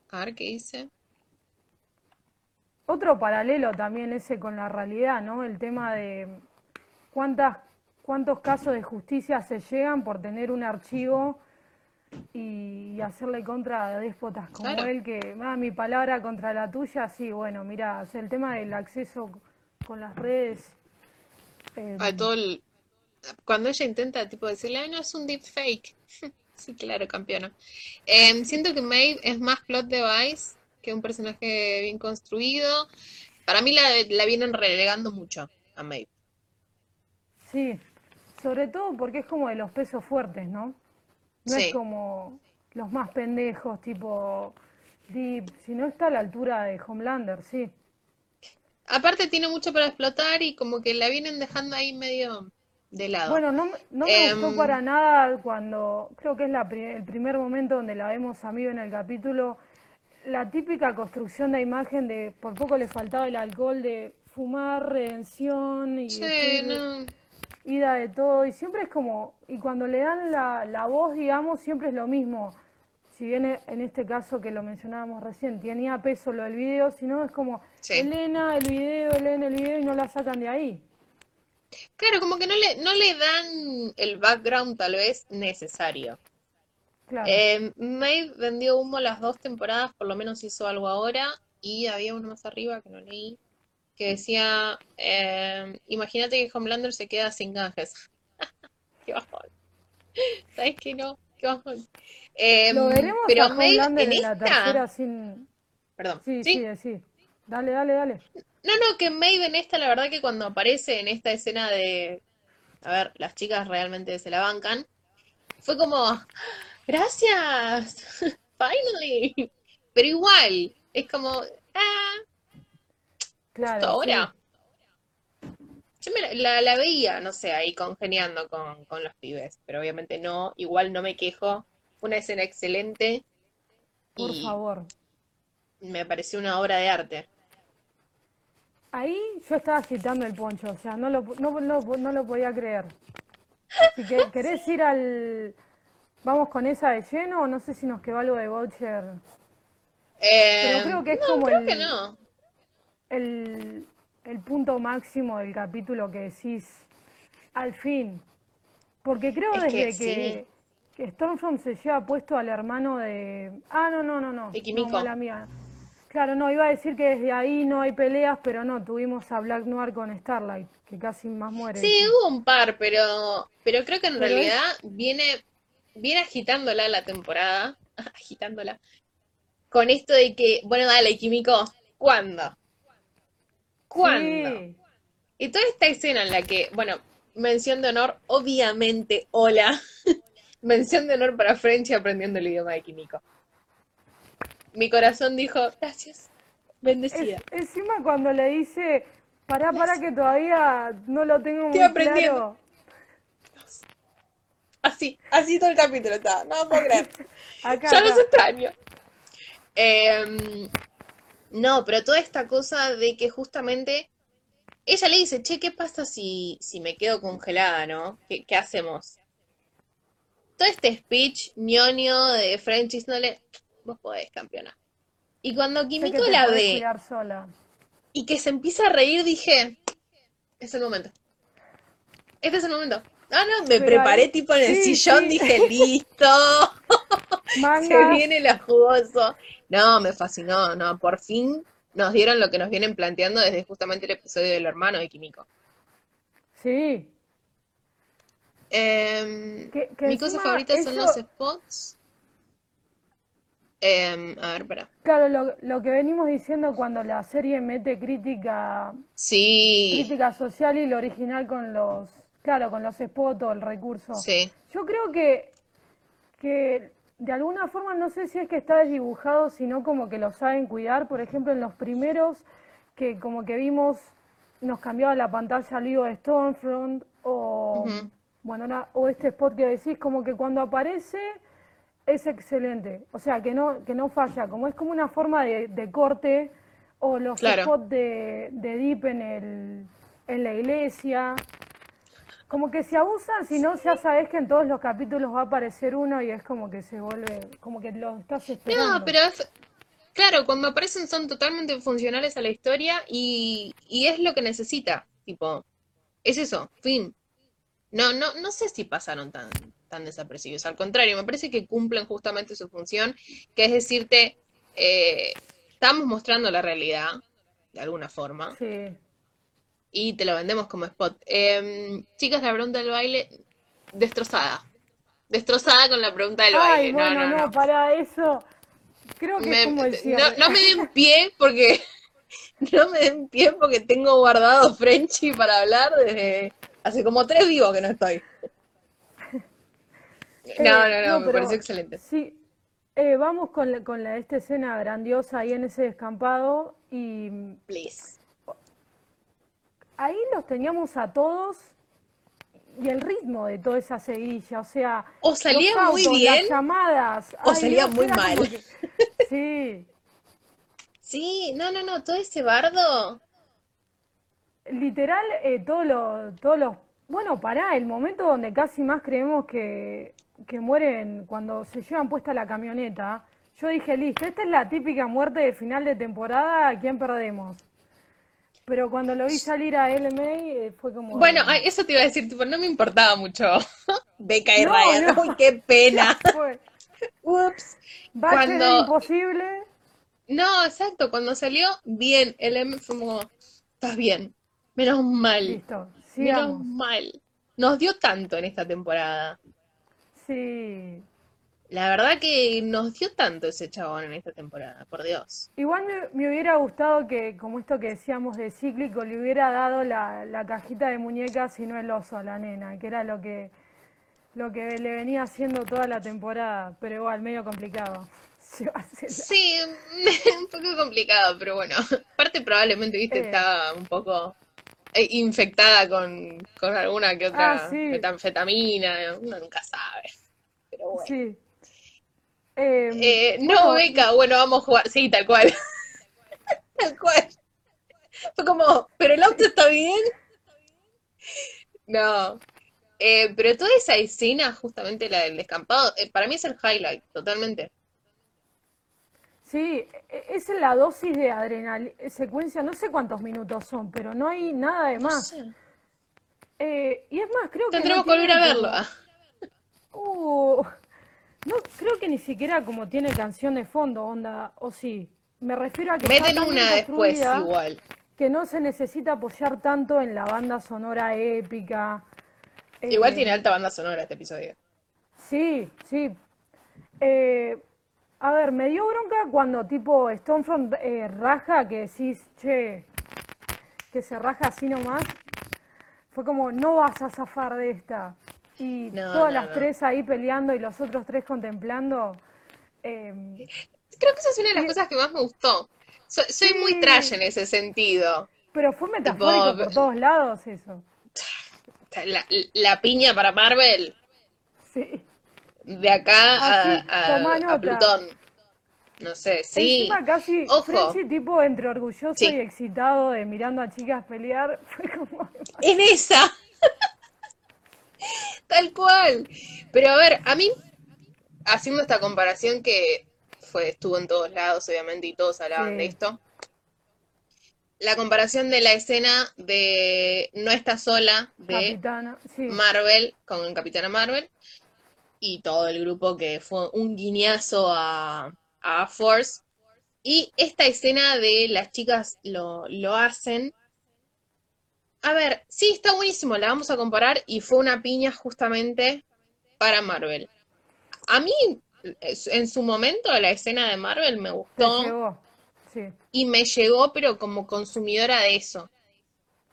A ver qué dice. Otro paralelo también ese con la realidad, ¿no? El tema de cuántas, cuántos casos de justicia se llegan por tener un archivo y, y hacerle contra a déspotas como Claro. él, que, ah, mi palabra contra la tuya, sí, bueno, mira, o sea, el tema del acceso con las redes, eh, A todo el- Cuando ella intenta, tipo, decirle, "Ay, no es un deepfake. <laughs> Sí, claro, campeona. Em, siento que Maeve es más plot device que un personaje bien construido. Para mí la, la vienen relegando mucho a Maeve. sí, sobre todo porque es como de los pesos fuertes, ¿no? No es como los más pendejos, tipo Deep, sino está a la altura de Homelander, sí. Aparte tiene mucho para explotar y como que la vienen dejando ahí medio de lado. Bueno, no, me- no me gustó Em, para nada cuando, creo que es la, el primer momento donde la vemos a Mive en el capítulo, la típica construcción de imagen de por poco le faltaba el alcohol de fumar, redención y Sí, no. ida de todo, y siempre es como, y cuando le dan la, la voz, digamos, siempre es lo mismo. Si bien e- en este caso que lo mencionábamos recién, tenía peso lo del video, si no es como, Sí. Elena, el video, Elena, el video, y no la sacan de ahí. Claro, como que no le, no le dan el background tal vez necesario. Claro. Eh, Maeve vendió humo las dos temporadas, por lo menos hizo algo ahora, y había uno más arriba que no leí, que decía, eh, imagínate que Homelander se queda sin canjes. <laughs> Qué bajón. ¿Sabes qué no? Qué bajón. Eh, Lo veremos pero a Homelander en en la esta, tercera sin... perdón, Sí, ¿sí? sí, sí. Dale, dale, dale. No, no, que Maeve en esta, la verdad que cuando aparece en esta escena de, a ver, las chicas realmente se la bancan, fue como, gracias, <laughs> finally. Pero igual, es como, ah, Claro, ¿esto ahora? sí. Yo me la, la- la veía, no sé, ahí congeniando con, con los pibes, pero obviamente no, igual no me quejo. Una escena excelente Por y favor. me pareció una obra de arte. Ahí yo estaba agitando el poncho, o sea, no lo, no, no, no lo podía creer. Si que- <laughs> querés ir al... ¿Vamos con esa de lleno o no sé si nos quedó algo de? Pero Eh, creo que es no, como creo el, que no. el, el punto máximo del capítulo que decís, al fin. Porque creo Es que desde que, sí. que Stormfront se lleva puesto al hermano de... Ah, no, no, no, no. De No, mala mía. Claro, no, iba a decir que desde ahí no hay peleas, pero no, tuvimos a Black Noir con Starlight, que casi más muere. Sí, hubo un par, pero, pero creo que en Pero es- realidad viene, viene agitándola la temporada, <laughs> agitándola, con esto de que, bueno, dale, Kimiko, ¿cuándo? ¿Cuándo? Sí, Y toda esta escena en la que, bueno, mención de honor, obviamente, hola, <laughs> mención de honor para Frenchy aprendiendo el idioma de Kimiko. Mi corazón dijo, gracias, bendecida. Es- encima cuando le dice, pará, pará que todavía no lo tengo Estoy muy aprendiendo. claro. Así, así todo el capítulo está, no puedo creer. <laughs> Acá, Ya los acá. extraño. Em, no, pero toda esta cosa de que justamente ella le dice, che, ¿qué pasa si, si me quedo congelada, no? ¿Qué, qué hacemos? Todo este speech ñoño de Frenchis no le... Vos podés, campeona. Y cuando Kimiko la ve sola. y que se empieza a reír, dije, es el momento. Este es el momento. Ah, no, me Pero preparé ahí- tipo en el sí, sillón, sí. dije, <laughs> listo. <laughs> Se viene lo jugoso. No, me fascinó, no, por fin nos dieron lo que nos vienen planteando desde justamente el episodio del hermano de Kimiko. sí. Que, que mi cosa favorita son los spots. Em, a ver, espera. Claro, lo, lo que venimos diciendo cuando la serie mete crítica, Sí, crítica social y lo original con los, claro, con los spots o el recurso. sí, Yo creo que, que de alguna forma, no sé si es que está desdibujado, sino como que lo saben cuidar. Por ejemplo, en los primeros, que como que vimos, nos cambiaba la pantalla al de Stormfront, o, bueno, o este spot que decís, como que cuando aparece es excelente, o sea, que no, que no falla, como es como una forma de, de corte, o los Claro. spots de, de Deep en el, en la iglesia, como que se abusan, si no, ya sabes que en todos los capítulos va a aparecer uno y es como que se vuelve, como que lo estás esperando. No, pero es, claro, cuando aparecen son totalmente funcionales a la historia y, y es lo que necesita. Tipo, es eso, fin. No, no, no sé si pasaron tan, tan desapercibidos. Al contrario, me parece que cumplen justamente su función, que es decirte, eh, estamos mostrando la realidad, de alguna forma, Sí. Y te lo vendemos como spot. Em, chicas, la pregunta del baile, destrozada. Destrozada con la pregunta del baile. Ay, No, bueno, no, no, no. para eso. Creo que Me- es como el no, cierre. no me den pie porque <laughs> no me den pie porque tengo guardado Frenchy para hablar desde hace como tres vivos que no estoy. <laughs> No, Eh, no, no, no, me pareció excelente. Sí, eh, vamos con, la- con la, esta escena grandiosa ahí en ese descampado y Please. Ahí los teníamos a todos y el ritmo de toda esa seguilla, o sea, O los salía muy bien las llamadas, o ay, salía Dios, muy mal. que- <laughs> sí, Sí, no, no, no, todo ese bardo. literal, eh, todos los, todos los, bueno, pará, el momento donde casi más creemos que, que mueren cuando se llevan puesta la camioneta, yo dije, listo, esta es la típica muerte de final de temporada, ¿a quién perdemos? Pero cuando lo vi salir a LMA eh, fue como... Bueno, eso te iba a decir, tipo, no me importaba mucho. <laughs> Beca y No, Ryan, no. <laughs> uy, qué pena. <laughs> fue, Ups. Cuando- imposible, No, exacto, cuando salió, bien, el M fue como, estás bien, menos mal, listo, menos mal. Nos dio tanto en esta temporada. Sí. La verdad que nos dio tanto ese chabón en esta temporada, por Dios. Igual me, me hubiera gustado que, como esto que decíamos de cíclico, le hubiera dado la, la cajita de muñecas y no el oso a la nena, que era lo que, lo que le venía haciendo toda la temporada, pero igual, medio complicado. <laughs> Sí, <laughs> un poco complicado, pero bueno. Aparte probablemente, viste, Eh. estaba un poco eh, infectada con, con alguna que otra Ah, sí. metanfetamina, uno nunca sabe. Pero bueno. Sí. Em, Eh, no, Beca, bueno, vamos a jugar. Sí, tal cual. <laughs> Tal cual. Fue como, ¿pero el auto está bien? No. Eh, pero toda esa escena, justamente la del descampado, eh, para mí es el highlight, totalmente. Sí, e- es la dosis de adrenalina, secuencia, no sé cuántos minutos son, pero no hay nada de No más. sé. Eh, y es más, creo que no Tendremos que volver a verlo. Uh, no, creo que ni siquiera como tiene canción de fondo, onda, o sí. Me refiero a que Meten una después igual. que no se necesita apoyar tanto en la banda sonora épica. Igual Eh, tiene alta banda sonora este episodio. Sí, sí. Eh, a ver, me dio bronca cuando tipo Stonefront eh, raja, que decís, che, que se raja así nomás. Fue como, no vas a zafar de esta. Y No, todas no, las no. tres ahí peleando y los otros tres contemplando. eh, Creo que esa es una de las cosas que más me gustó. So- soy muy trash en ese sentido. pero fue metafórico Tipo, por todos lados eso. La, la piña para Marvel, Sí. de acá a, Así, a- a. Plutón. No sé, sí. Encima casi Ojo. Tipo entre orgulloso Sí. y excitado de mirando a chicas pelear. <laughs> Fue como... En esa. <laughs> Tal cual. Pero a ver, a mí, haciendo esta comparación que fue, estuvo en todos lados, obviamente, y todos hablaban Sí. de esto. La comparación de la escena de No está sola de Capitana, sí. Marvel con Capitana Marvel y todo el grupo que fue un guiñazo a, a Force. Y esta escena de las chicas lo, lo hacen. A ver, sí, está buenísimo, la vamos a comparar y fue una piña justamente para Marvel. A mí, en su momento, la escena de Marvel me gustó llegó. Sí. y me llegó, pero como consumidora de eso.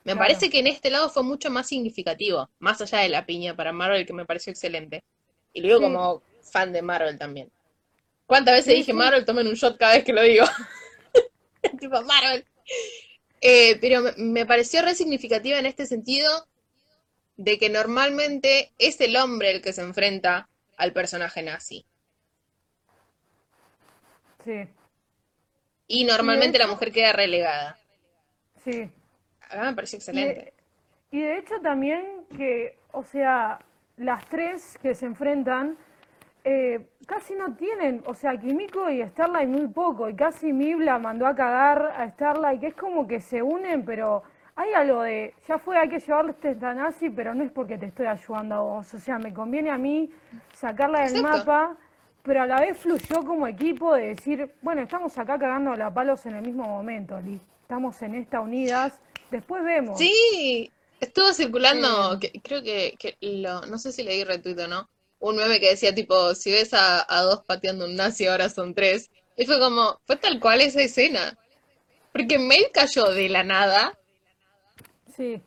Me Claro. parece que en este lado fue mucho más significativo, más allá de la piña para Marvel, que me pareció excelente. Y lo digo Sí. como fan de Marvel también. ¿Cuántas veces Sí, dije. Marvel? Tomen un shot cada vez que lo digo. <laughs> tipo, Marvel. Eh, pero me, pareció re significativa en este sentido de que normalmente es el hombre el que se enfrenta al personaje nazi. Sí, Y normalmente la mujer queda relegada. sí. Acá me pareció Y excelente. de, y de hecho también que, o sea, las tres que se enfrentan eh, casi no tienen, o sea, Kimiko y Starlight muy poco, y casi Mib la mandó a cagar a Starlight, que es como que se unen, pero hay algo de, ya fue, hay que llevarle este nazi, pero no es porque te estoy ayudando a vos, o sea, me conviene a mí sacarla del Exacto. mapa, pero a la vez fluyó como equipo de decir, bueno, estamos acá cagando la palos en el mismo momento, estamos en esta unidas, después vemos. Sí, estuvo circulando, Eh, que- creo que, que lo, no sé si le di retweet o no, un meme que decía tipo, si ves a, a dos pateando un nazi, ahora son tres. Y fue como, fue tal cual esa escena. Porque Maeve cayó de la nada sí.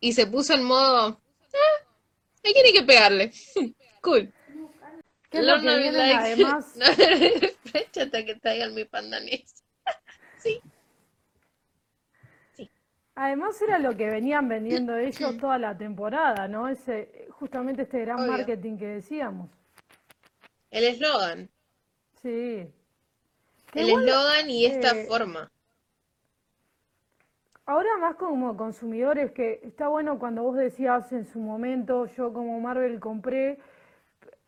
y se puso en modo, que hay que pegarle. <laughs> Cool. ¿Qué es lo que Lorna be vienen like, además? <laughs> no, <laughs> hasta que traigan mi pandanés. Sí, sí. Además era lo que venían vendiendo <coughs> ellos toda la temporada, ¿no? Ese, justamente este gran Obvio. marketing que decíamos. El eslogan. Sí. El eslogan y esta eh, forma. ahora más como consumidores, que está bueno cuando vos decías en su momento, yo como Marvel compré,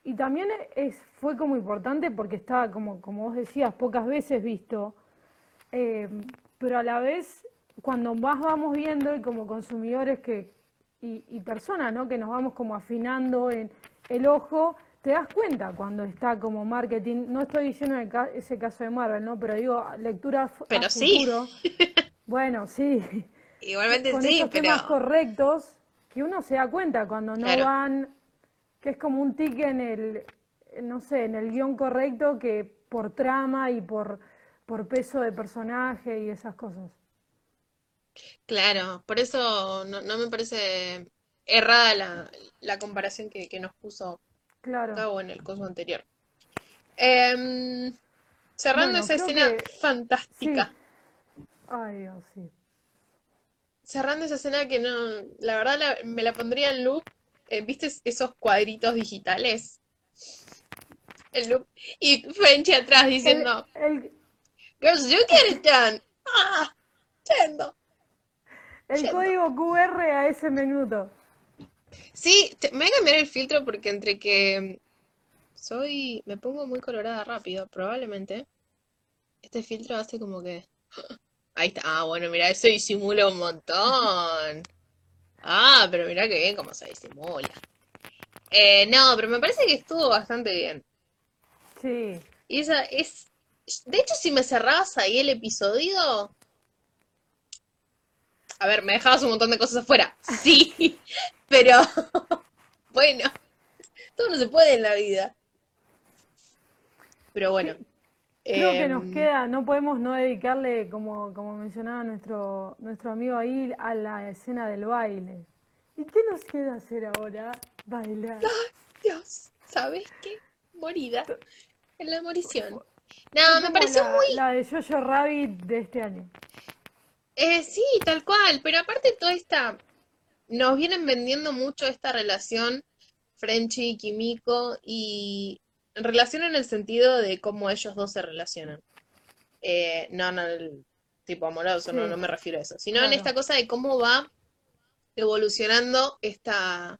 y también es, fue como importante porque estaba como, como vos decías, pocas veces visto. Eh, pero a la vez, cuando más vamos viendo y como consumidores que, y, y personas, ¿no? que nos vamos como afinando en el ojo, te das cuenta cuando está como marketing. No estoy diciendo en el ca- ese caso de Marvel, ¿no? Pero digo, lectura a Pero sí, futuro. <laughs> Bueno, sí, igualmente con sí, esos pero temas correctos, que uno se da cuenta cuando no claro. van, que es como un tic en el, no sé, en el guion correcto que por trama y por, por peso de personaje y esas cosas. Claro, por eso no, no me parece errada la, la comparación que, que nos puso Claro. Gabo en el coso anterior. Em, cerrando Bueno, esa escena que fantástica, sí. Ay, Dios, sí. cerrando esa escena que no, la verdad la- me la pondría en loop, eh, ¿viste esos cuadritos digitales? El loop, y Frenchy atrás El, diciendo, el, Girls, you get it done. Ah, yendo, el yendo. código QR a ese minuto. Sí, te- me voy a cambiar el filtro porque entre que soy, me pongo muy colorada rápido, probablemente. Este filtro hace como que... <gasps> Ahí está. Ah, bueno, mira, eso disimula un montón. Ah, pero mira que bien cómo se disimula. Eh, no, pero me parece que estuvo bastante bien. Sí. Y esa es... De hecho, si me cerrabas ahí el episodio... A ver, me dejabas un montón de cosas afuera. Sí, <laughs> pero <laughs> bueno, todo no se puede en la vida. Pero bueno, Creo que nos em, queda, no podemos no dedicarle, como, como mencionaba nuestro, nuestro amigo ahí, a la escena del baile. ¿Y qué nos queda hacer ahora? Bailar. Dios, ¿sabes qué? Morida en la morición. No, me pareció la, muy... la de Jojo Rabbit de este año. Eh, sí, tal cual, pero aparte toda esta... Nos vienen vendiendo mucho esta relación Frenchy y Kimiko y relación en el sentido de cómo ellos dos se relacionan. Eh, no, no, el tipo amoroso, no, no me refiero a eso, sino en esta cosa de cómo va evolucionando esta,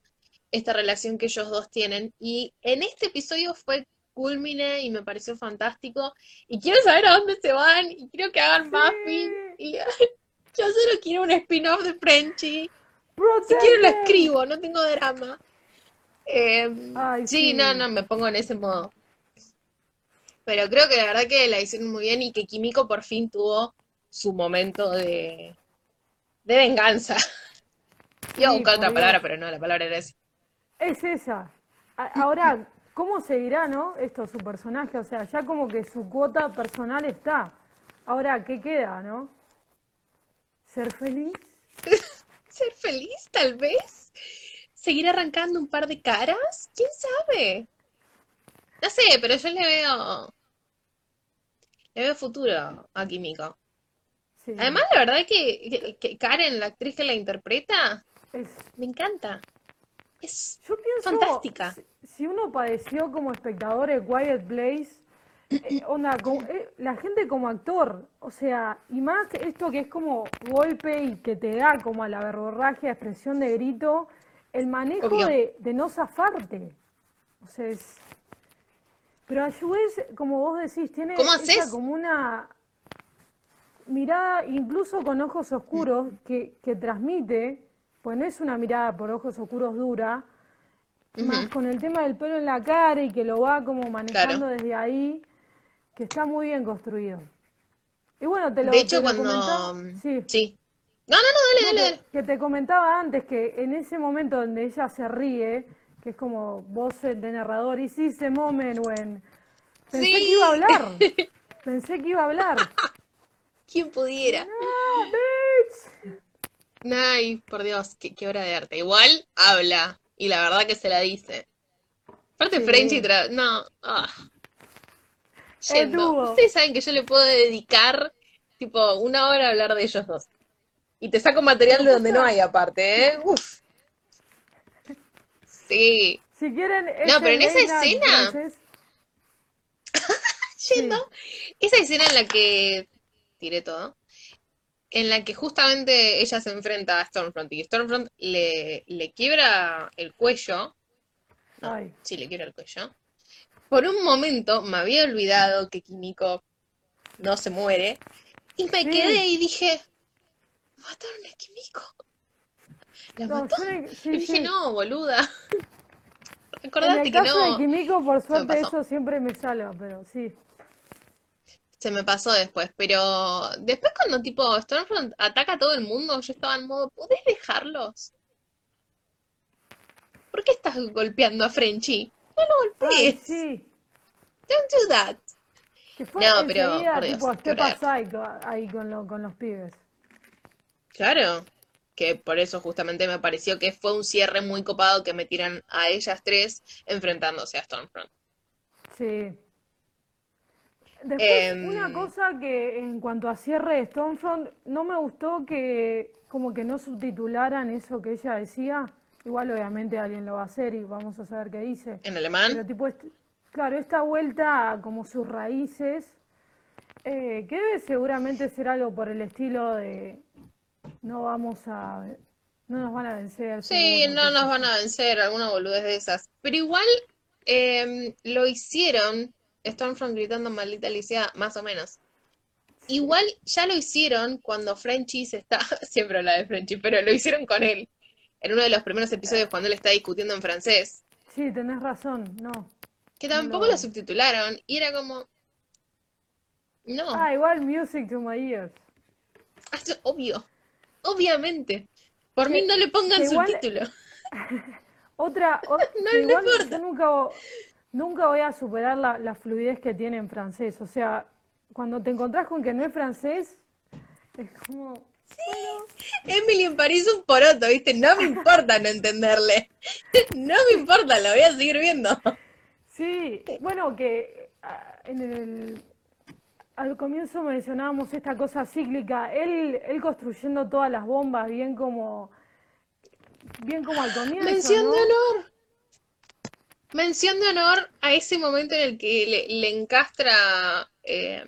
esta relación que ellos dos tienen. Y en este episodio fue culmine y me pareció fantástico. Y quiero saber a dónde se van y quiero que hagan. Sí. Y yo solo quiero un spin-off de Frenchy. Si quiero lo escribo, no tengo drama. Eh, Ay, sí, no, no, sí. me pongo en ese modo. Pero creo que la verdad que la hicieron muy bien y que Kimiko por fin tuvo su momento de, de venganza. Iba a Sí, buscar otra palabra, pero no, la palabra era esa. Es esa. Ahora, ¿cómo seguirá, no? Esto, su personaje. O sea, ya como que su cuota personal está. Ahora, ¿qué queda, no? ¿Ser feliz? <laughs> ¿Ser feliz, tal vez? ¿Seguir arrancando un par de caras? ¿Quién sabe? No sé, pero yo le veo, le veo futuro a Kimiko. Sí, Además, la verdad que, que- que Karen, la actriz que la interpreta, es, me encanta. Es yo pienso, fantástica. si, si uno padeció como espectador de Quiet Place, eh, onda, como- eh, la gente como actor, o sea, y más esto que es como golpe y que te da como a la verborragia, expresión de grito, el manejo de, de no zafarte. O sea, es... Pero a su vez, como vos decís, tiene ¿Cómo esa como una mirada, incluso con ojos oscuros, que, que transmite, pues no es una mirada por ojos oscuros dura, más con el tema del pelo en la cara y que lo va como manejando Claro. desde ahí, que está muy bien construido. Y bueno, te lo, De hecho, te lo cuando... sí, Sí. No, no, no, dale, no, dale, que, dale. que te comentaba antes que en ese momento donde ella se ríe, que es como voz de narrador, y sí, ese moment when... Pensé que iba a hablar, <laughs> pensé que iba a hablar. ¿Quién pudiera? ¡Ah, bitch! Ay, por Dios, qué, qué obra de arte. Igual habla, y la verdad que se la dice. Aparte, Sí. Frenchy, no. ah. Yendo. Ustedes saben que yo le puedo dedicar, tipo, una hora a hablar de ellos dos. Y te saco material de donde no hay, aparte, ¿eh? Uf. Sí. Si quieren, No, pero en esa escena- <laughs> Yendo. Esa escena en la que. Tiré todo. En la que justamente ella se enfrenta a Stormfront y Stormfront le, le quiebra el cuello. No, Ay. sí, le quiebra el cuello. Por un momento me había olvidado que Kimiko no se muere. Y me Sí. quedé y dije. Mataron a Kimiko. ¿La no, mató? sí, y dije, sí. no, boluda. <laughs> En Acordate el que caso de no. Kimiko, por suerte, eso siempre me salva, pero sí. Se me pasó después, pero después cuando tipo Stormfront ataca a todo el mundo, yo estaba en modo, ¿podés dejarlos? ¿Por qué estás golpeando a Frenchy? No lo Ay, sí. Don't do that. Que fue No, pero, por Dios, tipo, qué ¿qué hora de pasa ahí, co- ahí con, lo- con los pibes? Claro, que por eso justamente me pareció que fue un cierre muy copado que metieran a ellas tres enfrentándose a Stormfront. Sí. Después, Em, una cosa que en cuanto a cierre de Stormfront, no me gustó que como que no subtitularan eso que ella decía. Igual obviamente alguien lo va a hacer y vamos a saber qué dice. En Pero alemán, tipo, est- claro, esta vuelta como sus raíces, eh, que debe seguramente ser algo por el estilo de no vamos a, no nos van a vencer. sí, seguro, no nos van a vencer, alguna boludez de esas. Pero igual em, lo hicieron, Stormfront gritando maldita Alicia, más o menos. Igual ya lo hicieron cuando Frenchy se está, <laughs> siempre habla de Frenchy, pero lo hicieron con él. En uno de los primeros episodios cuando él está discutiendo en francés. Sí, tenés razón, no. Que No tampoco lo- lo subtitularon y era como... No, Ah, igual Music to My Ears. es obvio, obviamente. Por mí no le pongan igual- subtítulo. <laughs> Otra, <laughs> o- No le igual importa. yo nunca, nunca voy a superar la, la fluidez que tiene en francés. O sea, cuando te encontrás con que no es francés, es como, Emily en París un poroto, ¿viste? No me importa no entenderle. No me importa, lo voy a seguir viendo. sí, bueno, que ah, en el, al comienzo mencionábamos esta cosa cíclica, él, él construyendo todas las bombas bien como, bien como al comienzo, Mención ¿no? de honor. Mención de honor a ese momento en el que le, le encastra, eh,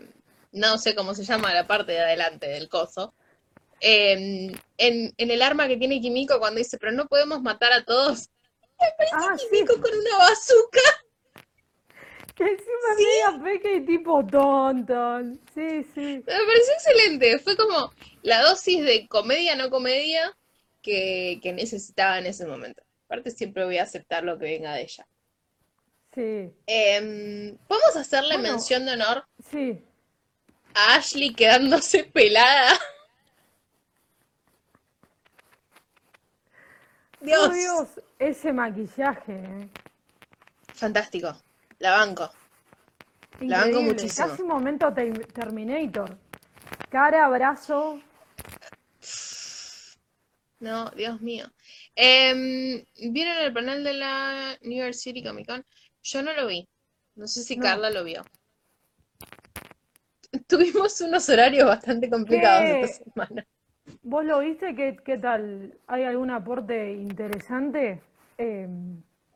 no sé cómo se llama la parte de adelante del coso, eh, en, en el arma que tiene Kimiko cuando dice, pero no podemos matar a todos. Ah, sí, Kimiko con una bazooka. que encima media peque y tipo tonton. Sí, sí. Me pareció excelente. Fue como la dosis de comedia, no comedia, que, que necesitaba en ese momento. Aparte, siempre voy a aceptar lo que venga de ella. Sí, Em, ¿podemos hacerle Bueno. mención de honor sí. a Ashley quedándose pelada? Oh, Dios, Dios, ese maquillaje, eh. fantástico. La banco. La banco muchísimo. Casi un momento te- Terminator. Cara, brazo. No, Dios mío. Em, ¿vieron el panel de la New York City Comic Con? Yo no lo vi. No sé si No. Carla lo vio. <laughs> tuvimos unos horarios bastante complicados ¿Qué? esta semana. ¿Vos lo viste? ¿Qué, qué tal? ¿Hay algún aporte interesante? Eh,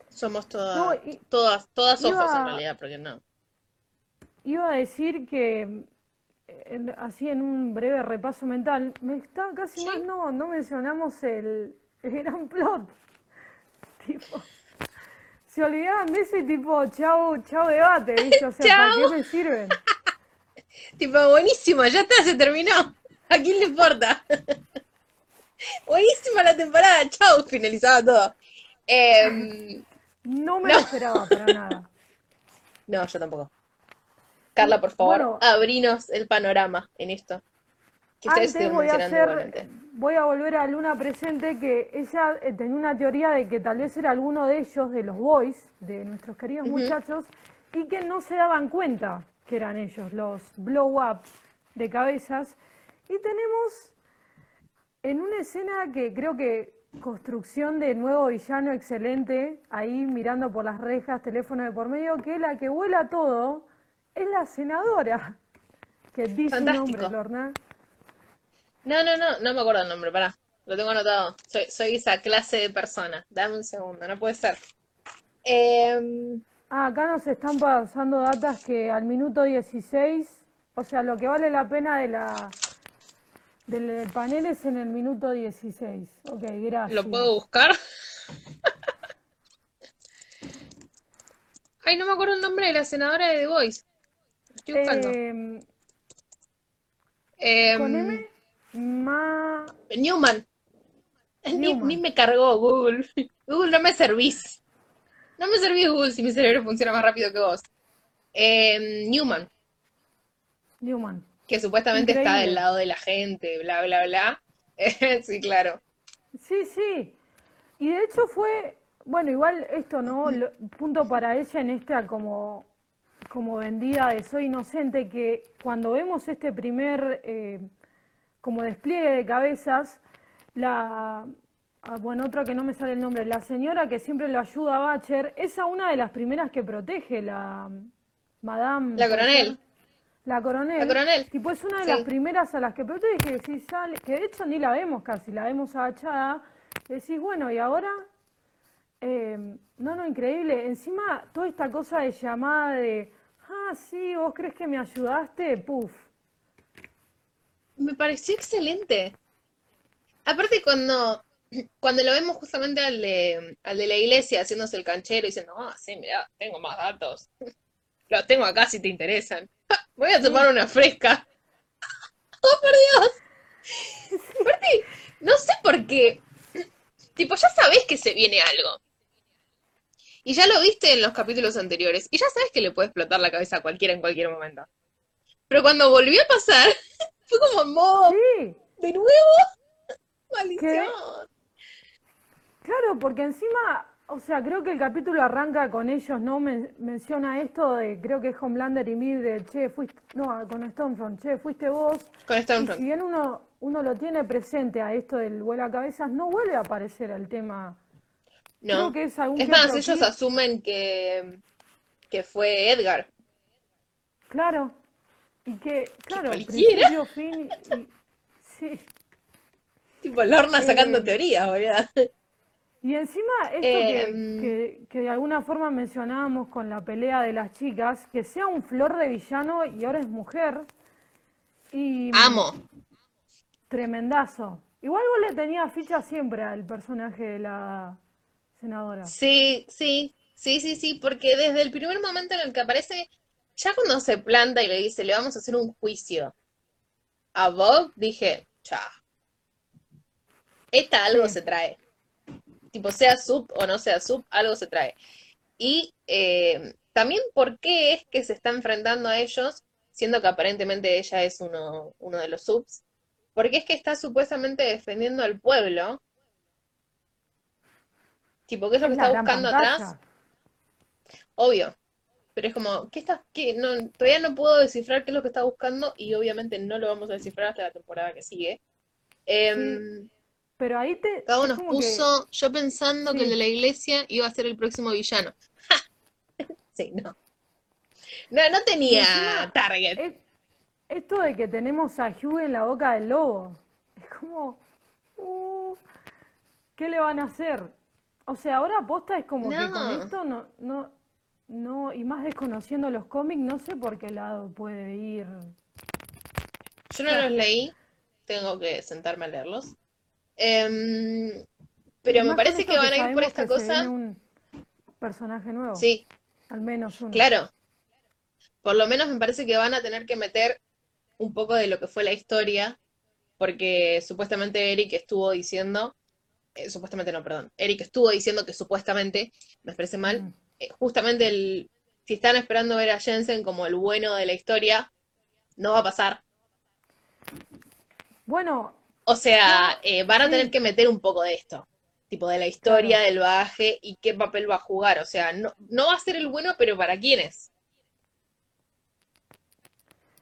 Somos no, todas, i- todas, todas ojos en iba, realidad, porque no. iba a decir que, en- así en un breve repaso mental, me está casi más ¿Sí? no, no mencionamos el, el gran plot. <laughs> Tipo, se olvidaban de ese tipo, chau, chau debate, ¿viste? O sea, ¿para qué me sirven? <laughs> Tipo, buenísimo, ya está, se terminó. ¿A quién le importa? <laughs> Buenísima la temporada, chau, finalizaba todo. Em, No me no, lo esperaba para nada. <laughs> no, yo tampoco. Carla, por favor, Bueno, abrinos el panorama en esto. Que Antes voy a hacer, igualmente. voy a volver a Luna Presente, que ella eh, tenía una teoría de que tal vez era alguno de ellos, de los boys, de nuestros queridos muchachos, y que no se daban cuenta que eran ellos, los blow up de cabezas. Y tenemos en una escena que creo que construcción de nuevo villano excelente, ahí mirando por las rejas, teléfono de por medio, que la que vuela todo es la senadora, que dice un nombre. Lorna. No, no, no, no me acuerdo el nombre, pará. Lo tengo anotado. Soy, soy esa clase de persona. Dame un segundo, no puede ser. Em, Ah, acá nos están pasando datas que al minuto 16, o sea, lo que vale la pena de la del panel es en el minuto 16. Ok, ¿lo gracias. puedo buscar? <laughs> Ay, no me acuerdo el nombre de la senadora de The Voice. Lo estoy buscando. Eh, con Em, M, Ma Newman. Ni, me cargó Google. <laughs> Google, no me servís. No me servís Google si mi cerebro funciona más rápido que vos. Em, Newman, Newman. Que supuestamente está del lado de la gente, bla, bla, bla. <laughs> Sí, claro. Sí, sí. Y de hecho fue, bueno, igual esto, ¿no? Lo- punto para ella en esta como, como vendida de soy inocente, que cuando vemos este primer eh, como despliegue de cabezas, la, ah, bueno, otra que no me sale el nombre, la señora que siempre lo ayuda a Bacher, es a una de las primeras que protege, la Madame, La ¿puede coronel. La La coronel, coronel. tipo, es una de las primeras a las que protege, que decís, sale, que de hecho ni la vemos casi, la vemos agachada, decís, bueno, y ahora, Eh, no, no, increíble, encima toda esta cosa de llamada de, ah, sí, vos crees que me ayudaste, puf, Me pareció excelente. Aparte cuando, cuando lo vemos justamente al de, al de la iglesia haciéndose el canchero diciendo, ah, sí, mira, tengo más datos. <laughs> Los tengo acá si te interesan. <laughs> Voy a tomar una fresca. <laughs> ¡Oh, por Dios! Aparte, no sé por qué. Tipo, ya sabés que se viene algo. Y ya lo viste en los capítulos anteriores. Y ya sabes que le puede explotar la cabeza a cualquiera en cualquier momento. Pero cuando volvió a pasar, <laughs> fue como, "Mo, sí, ¿de nuevo? Maldición. claro, porque encima, o sea, creo que el capítulo arranca con ellos, ¿no? Men- menciona esto de, creo que es Homelander y Mid, de, che, fuiste, no, con Stormfront, che, fuiste vos, Con y Stormfront. si bien uno, uno lo tiene presente a esto del vuelo a cabezas, no vuelve a aparecer el tema, creo No. que es algún Es más, ellos clip, asumen que, que fue Edgar. claro, y que, claro, cualquiera. principio, fin, y, y- sí. Tipo Lorna sacando Eh, teorías, boludo. Y encima esto que, Em, que, que de alguna forma mencionábamos con la pelea de las chicas, que sea un flor de villano y ahora es mujer, y amo. tremendazo. Igual vos le tenías ficha siempre al personaje de la senadora. Sí, sí, sí, sí, sí, porque desde el primer momento en el que aparece, ya cuando se planta y le dice, le vamos a hacer un juicio a Bob, dije, cha, esta algo Sí, se trae. Tipo, sea sub o no sea sub, algo se trae. Y eh, también por qué es que se está enfrentando a ellos, siendo que aparentemente ella es uno, uno de los subs, porque es que está supuestamente defendiendo al pueblo, tipo, ¿qué es lo que es está buscando atrás? Obvio, pero es como, ¿qué está, qué? No, todavía no puedo descifrar qué es lo que está buscando y obviamente no lo vamos a descifrar hasta la temporada que sigue. Sí, Em, pero ahí te, Gabo es nos que, puso, yo pensando que el de la iglesia iba a ser el próximo villano. <laughs> Sí, no. No, no tenía encima, target. es- esto de que tenemos a Hugh en la boca del lobo. Es como, uh, ¿qué le van a hacer? O sea, ahora aposta es como que con esto no, no, no, y más desconociendo los cómics, no sé por qué lado puede ir. Yo no los leí, tengo que sentarme a leerlos. Em, pero me parece que van a ir por esta cosa. un personaje nuevo, Sí, al menos uno. claro. Por lo menos me parece que van a tener que meter un poco de lo que fue la historia, porque supuestamente Eric estuvo diciendo, eh, supuestamente no, perdón, Eric estuvo diciendo que supuestamente, me parece mal, Mm. eh, justamente el, si están esperando ver a Jensen como el bueno de la historia, no va a pasar. Bueno, O sea, eh, van a tener que meter un poco de esto, tipo de la historia, claro. del bagaje y qué papel va a jugar. O sea, no, no va a ser el bueno, pero ¿para quiénes?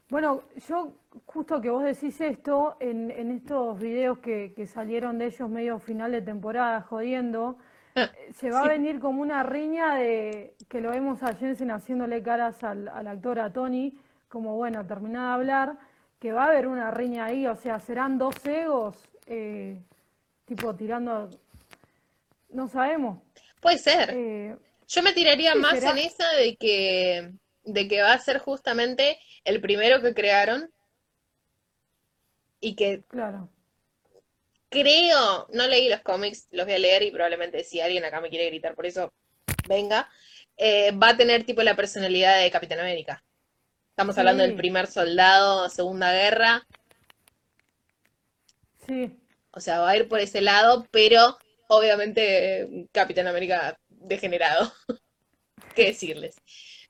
Bueno, yo justo que vos decís esto, en, en estos videos que, que salieron de ellos medio final de temporada jodiendo, Ah, eh, se va a venir como una riña de que lo vemos a Jensen haciéndole caras al, al actor, a Tony, como bueno, terminada de hablar, que va a haber una riña ahí, o sea, serán dos egos, eh, tipo tirando, no sabemos. Puede ser. Eh, Yo me tiraría más en esa de que, de que va a ser justamente el primero que crearon y que claro. creo, no leí los cómics, los voy a leer y probablemente si alguien acá me quiere gritar por eso, venga, eh, va a tener tipo la personalidad de Capitán América. Estamos hablando del primer soldado, Segunda Guerra, sí. o sea, va a ir por ese lado, pero obviamente eh, Capitán América degenerado, <laughs> ¿qué decirles?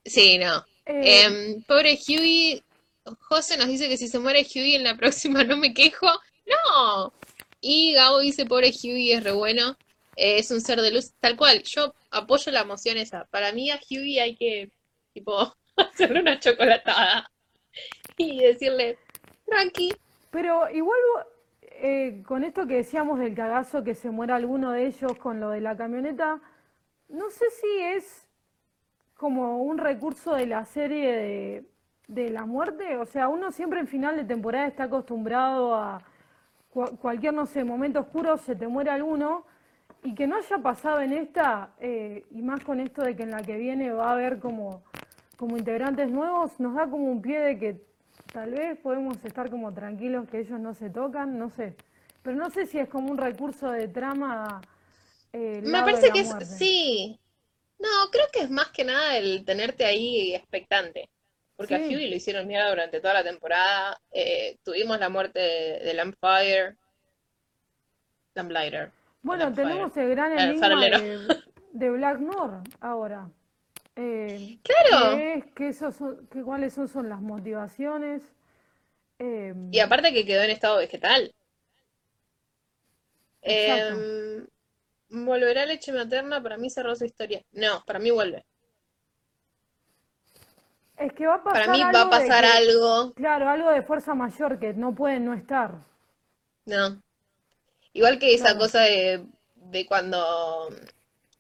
Sí, no. Eh, Em, pobre Huey, José nos dice que si se muere Huey en la <laughs> próxima no me quejo. No. Y Gabo dice, pobre Huey es re bueno, eh, es un ser de luz, tal cual. Yo apoyo la emoción esa. Para mí a Huey hay que, tipo, <laughs> hacerle una chocolatada y decirle, tranqui. Pero igual eh, con esto que decíamos del cagazo que se muera alguno de ellos con lo de la camioneta, no sé si es como un recurso de la serie de, de la muerte. O sea, uno siempre en final de temporada está acostumbrado a cua- cualquier, no sé, momento oscuro se te muere alguno. Y que no haya pasado en esta, eh, y más con esto de que en la que viene va a haber como, como integrantes nuevos, nos da como un pie de que tal vez podemos estar como tranquilos que ellos no se tocan, no sé. Pero no sé si es como un recurso de trama eh, Me parece que es, sí. No, creo que es más que nada el tenerte ahí expectante. Porque a Huey lo hicieron mierda durante toda la temporada. Eh, tuvimos la muerte de, de Lampfire, Lamplighter, bueno, Lampfire, tenemos el gran enigma de, de Black Noir ahora. Eh, Claro, ¿qué es? ¿Qué esos son, qué, cuáles son, son las motivaciones? Eh, y aparte que quedó en estado vegetal. Em, ¿volverá leche materna? Para mí cerró su historia. No, para mí vuelve. Es que va a Para pasar mí va a algo pasar que, algo. claro, algo de fuerza mayor que no pueden no estar. No. Igual que esa Claro, cosa de, de cuando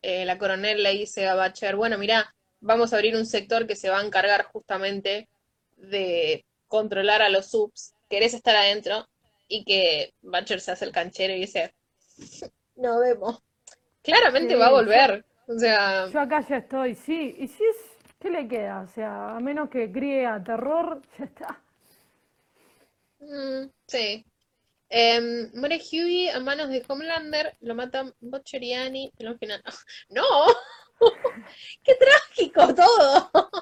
eh, la coronel le dice a Batcher, bueno, mira, vamos a abrir un sector que se va a encargar justamente de controlar a los subs. ¿Querés estar adentro? Y que Batcher se hace el canchero y dice, no vemos. Claramente va a yo, volver. O sea, yo acá ya estoy, sí. Y si es, ¿qué le queda? O sea, a menos que críe a terror, <laughs> ya está. mm, sí. Em, muere Huey a manos de Homelander, lo matan Butcher y Annie en la <laughs> final. ¡No! <laughs> ¡Qué trágico todo! <laughs>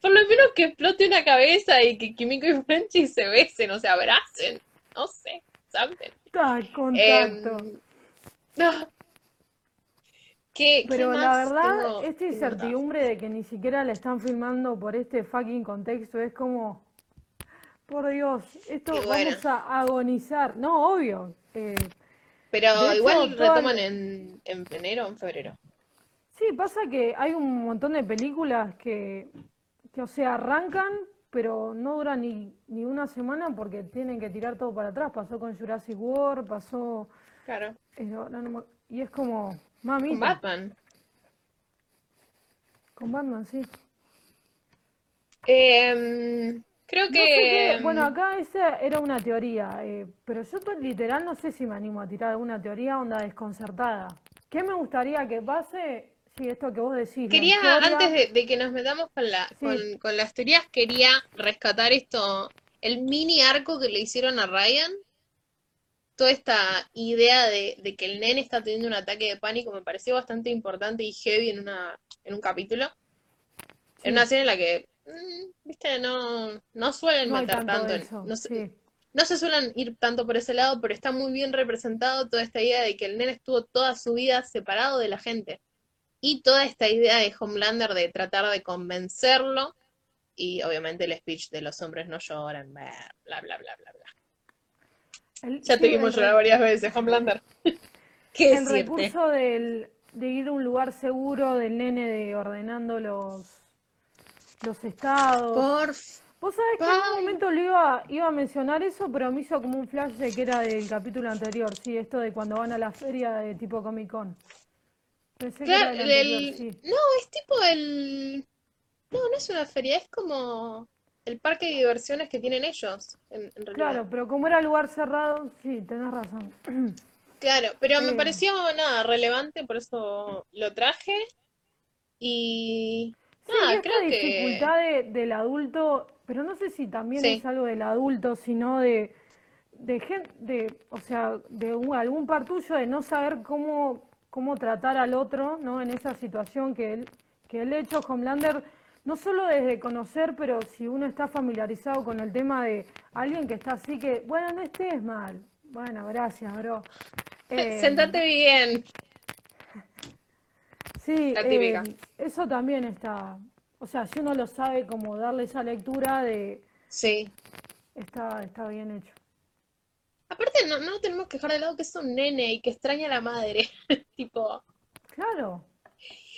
Por lo menos que explote una cabeza y que Kimiko y Frenchy se besen o se abracen. No sé, something. Está en contacto. Em, no, ¿qué, qué Pero la verdad, tengo, esta incertidumbre de que ni siquiera le están filmando por este fucking contexto es como, por Dios, esto bueno, vamos a agonizar. No, obvio. eh, pero igual retoman la- en, en enero o en febrero. Sí, pasa que hay un montón de películas que, que, o sea, arrancan, pero no duran ni, ni una semana porque tienen que tirar todo para atrás. Pasó con Jurassic World, pasó... Claro. eh, no y es como, Con mamita, Batman. con Batman, sí. Em, Creo No sé qué, que... bueno, mm, acá esa era una teoría, eh, pero yo literal no sé si me animo a tirar alguna teoría onda desconcertada. ¿Qué me gustaría que pase? Sí, esto que vos decís, Quería, antes de, de que nos metamos con la, con, Sí, con las teorías, quería rescatar esto, el mini arco que le hicieron a Ryan, toda esta idea de, de que el nene está teniendo un ataque de pánico me pareció bastante importante y heavy en una, en un capítulo, en una sí, escena en la que, viste, no, no suelen no meter tanto tanto eso, no, se- sí. no se suelen ir tanto por ese lado, pero está muy bien representado toda esta idea de que el nene estuvo toda su vida separado de la gente. Y toda esta idea de Homelander de tratar de convencerlo, y obviamente el speech de los hombres no lloran, bla, bla, bla, bla, bla. El, Ya te sí, el, vimos llorar varias veces, Homelander. <laughs> ¿Qué el decirte? recurso del, de ir a un lugar seguro del nene de ordenando los, los estados. Por Vos sabés que en un momento le iba, iba a mencionar eso, pero me hizo como un flash de que era del capítulo anterior, sí, esto de cuando van a la feria de tipo Comic Con. Pensé que era Claro, del anterior, el... sí. No, es tipo el... No, no es una feria, es como el parque de diversiones que tienen ellos, en, en realidad. Claro, pero como era lugar cerrado, sí, tenés razón. <clears throat> Claro, pero me Eh, pareció nada relevante, por eso lo traje. Y sí, nada, esta creo que dificultad de- del adulto, pero no sé si también es algo del adulto, sino de, de gente, de, o sea, de un- algún par tuyo de no saber cómo, cómo tratar al otro, ¿no? En esa situación que él, que él hecho Homelander, no solo desde conocer, pero si uno está familiarizado con el tema de alguien que está así que, bueno, no estés mal. Bueno, gracias, bro. Eh, <laughs> sentate bien, sí, la típica. eh, eso también está, o sea, si uno lo sabe, como darle esa lectura de, Sí. está, está bien hecho. Aparte, no, no tenemos que dejar de lado que es un nene y que extraña a la madre. <laughs> Tipo, Claro.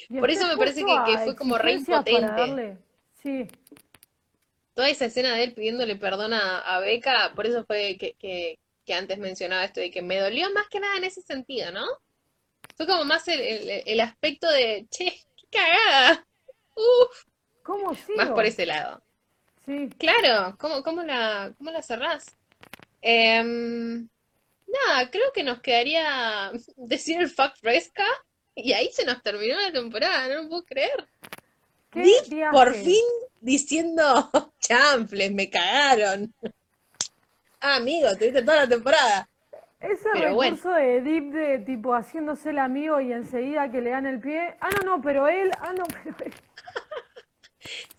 Y por eso me parece que, fue como re impotente. sí, Toda esa escena de él pidiéndole perdón a, a Becca, por eso fue que, que, que antes mencionaba esto de que me dolió más que nada en ese sentido, ¿no? Fue como más el, el, el aspecto de, che, qué cagada. Uf, ¿cómo más por sigo? ese lado. Sí, Claro, ¿cómo, cómo la, cómo la cerrás? Em, nada, creo que nos quedaría <laughs> decir el fact fresca y ahí se nos terminó la temporada, no lo puedo creer. por fin diciendo <laughs> chanfles, me cagaron. <laughs> Ah, amigo, tuviste toda la temporada. Ese Pero bueno, recurso de Deep de tipo haciéndose el amigo y enseguida que le dan el pie. Ah, no, no, pero él. Ah, no, <laughs> pero él.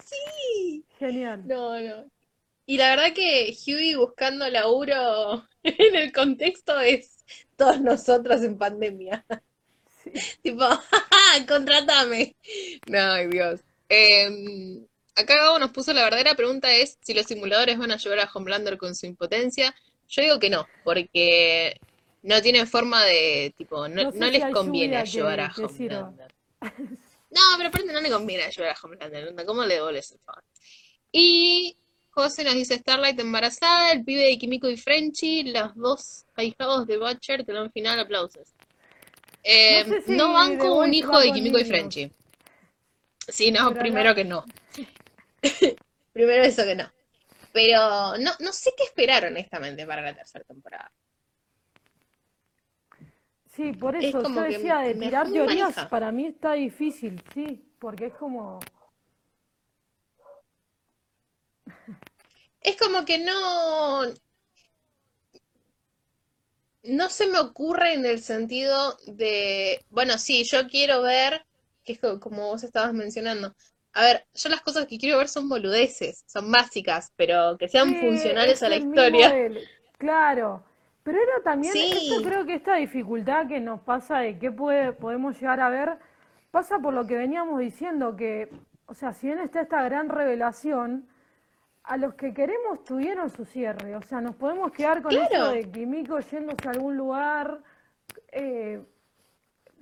sí. Genial. No, no. Y la verdad que Huey buscando laburo <laughs> en el contexto es todos nosotros en pandemia. Sí. <laughs> Tipo. ¡Contrátame! No, ay Dios. Eh, acá Gabo nos puso la verdadera pregunta es si los simuladores van a ayudar a Homelander con su impotencia. Yo digo que no, porque no tienen forma de, tipo, no, No no si les conviene ayudar a. Homelander. No, pero aparte no le conviene ayudar a Homelander. ¿Cómo le devuelves el favor? Y José nos dice Starlight embarazada, el pibe de Kimiko y Frenchy, los dos ahijados de Butcher, telón final, aplausos. No Eh, sé si no banco un hijo de Kimiko y Frenchy. Sí, no, pero primero que no. <laughs> Primero eso que no. Pero no, no sé qué esperar honestamente para la tercera temporada. Sí, por Es eso yo como que decía de tirar teorías, para mí está difícil, sí, porque es como. Es como que no, no se me ocurre en el sentido de, bueno, sí, yo quiero ver, que es co- como vos estabas mencionando. A ver, yo las cosas que quiero ver son boludeces, son básicas, pero que sean Sí, funcionales es a la historia. del. Claro. Pero era también, esto Sí, creo que esta dificultad que nos pasa de qué puede, podemos llegar a ver, pasa por lo que veníamos diciendo, que, o sea, si bien está esta gran revelación, a los que queremos tuvieron su cierre. O sea, nos podemos quedar con eso claro, de Kimiko yéndose a algún lugar, eh,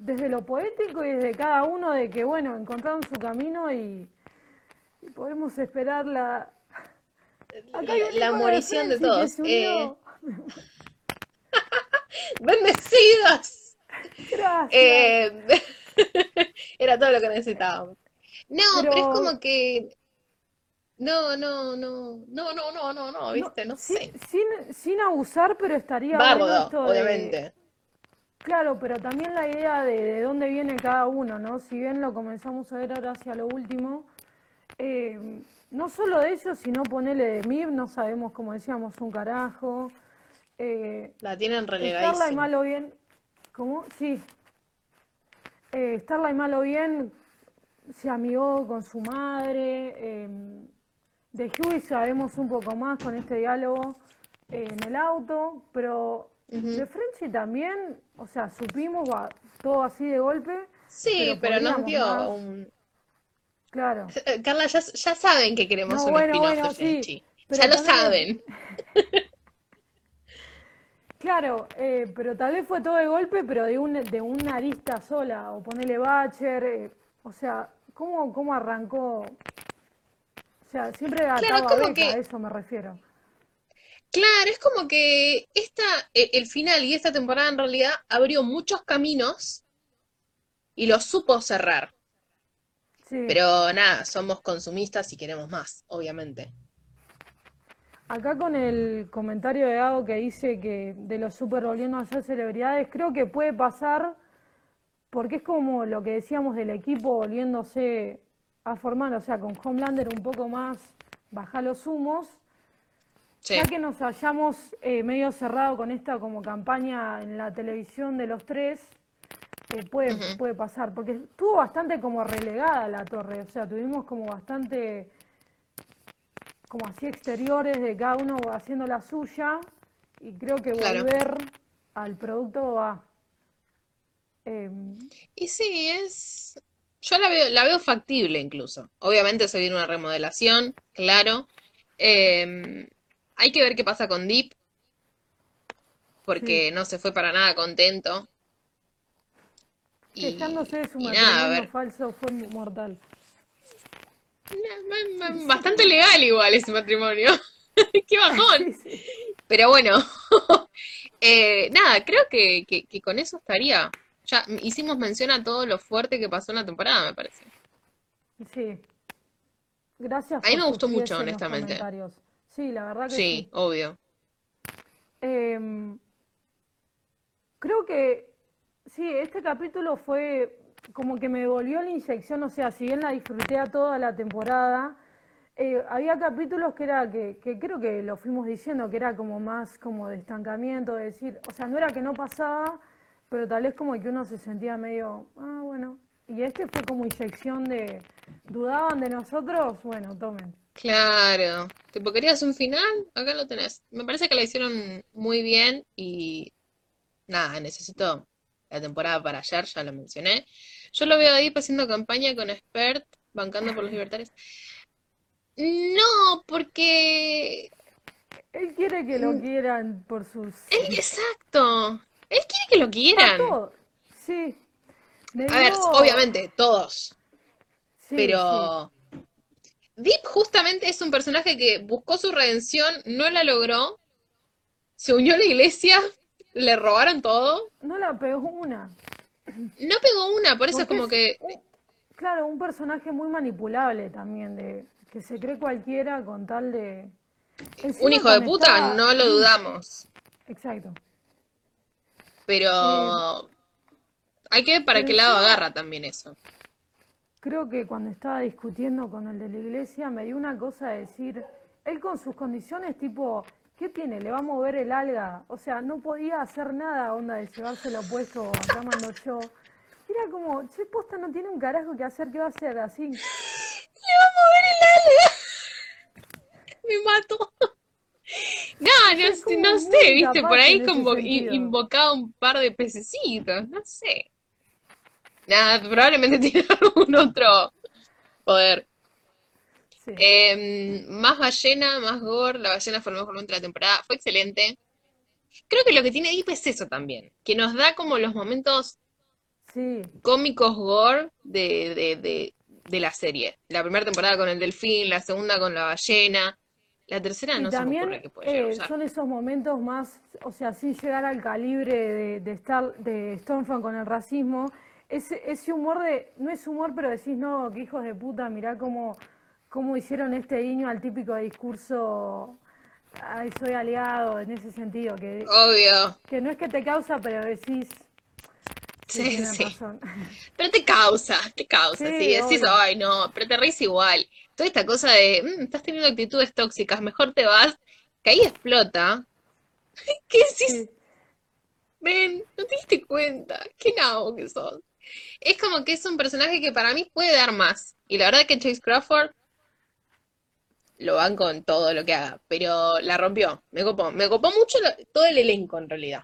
desde lo poético y desde cada uno de que, bueno, encontraron su camino y, y podemos esperar la... Acá la, la de morición de todos. Eh, <laughs> bendecidos. Gracias. Eh, <laughs> era todo lo que necesitábamos. No, pero es como que No, no, no, no, no, no, no, no, viste, no sin, sé. sin, sin abusar, pero estaría de, obviamente. Claro, pero también la idea de, de dónde viene cada uno, ¿no? Si bien lo comenzamos a ver ahora hacia lo último, eh, no solo de ellos, sino ponerle de Mib, no sabemos, como decíamos, un carajo. Eh, La tienen relegadísima. malo bien, ¿cómo? Sí. Eh, Starlight malo bien se amigó con su madre. eh, de Huey sabemos un poco más con este diálogo en el auto, pero de Frenchy también, o sea, supimos va, todo así de golpe, Sí, pero pero nos dio más, un... claro. Eh, Carla, ya, ya saben que queremos No, un bueno, spin-off bueno, de Frenchy. pero Ya lo también saben. <laughs> Claro, eh, pero tal vez fue todo de golpe, pero de, un, de una arista sola, o ponerle Bacher, eh, o sea, ¿cómo, cómo arrancó? O sea, siempre Claro, como Beca, que a eso me refiero. Claro, es como que esta, e- el final y esta temporada en realidad abrió muchos caminos y los supo cerrar. Sí, Pero nada, somos consumistas y queremos más, obviamente. acá con el comentario de Gabo que dice que de los super volviendo a ser celebridades, creo que puede pasar porque es como lo que decíamos del equipo volviéndose a formar, o sea, con Homelander un poco más baja los humos. Sí, Ya que nos hayamos eh, medio cerrado con esta como campaña en la televisión de los tres, eh, puede, puede pasar, porque estuvo bastante como relegada la torre, o sea, tuvimos como bastante, como así exteriores de cada uno haciendo la suya, y creo que Claro. volver al producto va. eh, Y sí, es... Yo la veo, la veo factible incluso. Obviamente se viene una remodelación, claro. Eh, hay que ver qué pasa con Deep, porque no se fue para nada contento. quejándose de su y nada, a matrimonio ver. falso fue mortal. Bastante legal igual ese matrimonio. <laughs> Qué bajón. <laughs> Sí, sí. Pero bueno, <laughs> eh, nada, creo que, que- que con eso estaría. Ya hicimos mención a todo lo fuerte que pasó en la temporada, me parece. Sí. Gracias A mí me gustó mucho, honestamente. Sí, la verdad que Sí, sí. obvio. Em, creo que sí, este capítulo fue como que me volvió la inyección, o sea, si bien la disfruté a toda la temporada, eh, había capítulos que era que, que creo que lo fuimos diciendo, que era como más como de estancamiento, de decir, o sea, no era que no pasaba, pero tal vez como que uno se sentía medio, ah, bueno, y este fue como inyección de, dudaban de nosotros, bueno, tomen. Claro. Tipo, ¿querías un final? Acá lo tenés. Me parece que la hicieron muy bien y nada, necesito la temporada para ayer, ya lo mencioné. Yo lo veo ahí haciendo campaña con Expert, bancando por los libertarios. No, porque Él quiere que lo mm, quieran por sus... él, exacto. Él quiere que lo quieran. todo. Sí. A ver, obviamente, todos. Sí, sí. Deep justamente es un personaje que buscó su redención, no la logró, se unió a la iglesia, le robaron todo, No la pegó una. no pegó una, por eso es como que claro, un personaje muy manipulable también, de que se cree cualquiera con tal de... un hijo de puta, estaba... no lo dudamos, Exacto. Eh, pero hay que ver para qué lado agarra también eso. Creo que cuando estaba discutiendo con el de la iglesia, me dio una cosa de decir, él con sus condiciones, tipo, ¿qué tiene? ¿Le va a mover el alga? O sea, no podía hacer nada, onda, de llevárselo puesto, acá mando yo. Era como, che, posta no tiene un carajo que hacer, ¿qué va a hacer? Así. Le va a mover el alga, <laughs> me mato. No, no, no sé, viste, por ahí como i- sentido. invocaba un par de pececitos, no sé. Nada, probablemente <laughs> tiene algún otro poder. Sí. Eh, más ballena, más gore. La ballena fue el mejor momento de la temporada. Fue excelente. Creo que lo que tiene Deep es eso también. Que nos da como los momentos Sí, cómicos gore de, de, de, de la serie. La primera temporada con el delfín, la segunda con la ballena. La tercera y no se me ocurre también que puede eh, son esos momentos más, o sea, sin llegar al calibre de, de, Star, de Stormfront con el racismo, ese, ese humor de, no es humor, pero decís, no, que hijos de puta, mirá cómo, cómo hicieron este guiño al típico discurso, ay, soy aliado, en ese sentido, que, Obvio. que no es que te causa, pero decís, sí, Sí, razón. <laughs> Pero te causa, te causa. Sí, Sí, decís, obvio. ay, no, pero te reís igual. Toda esta cosa de, "Mm, estás teniendo actitudes tóxicas, mejor te vas, que ahí explota. <laughs> ¿Qué decís? Sí, Ven, no te diste cuenta. Qué nabo que sos. Es como que es un personaje que para mí puede dar más. Y la verdad que Chase Crawford lo van con todo lo que haga, pero la rompió. Me copó. Me copó mucho lo- todo el elenco en realidad.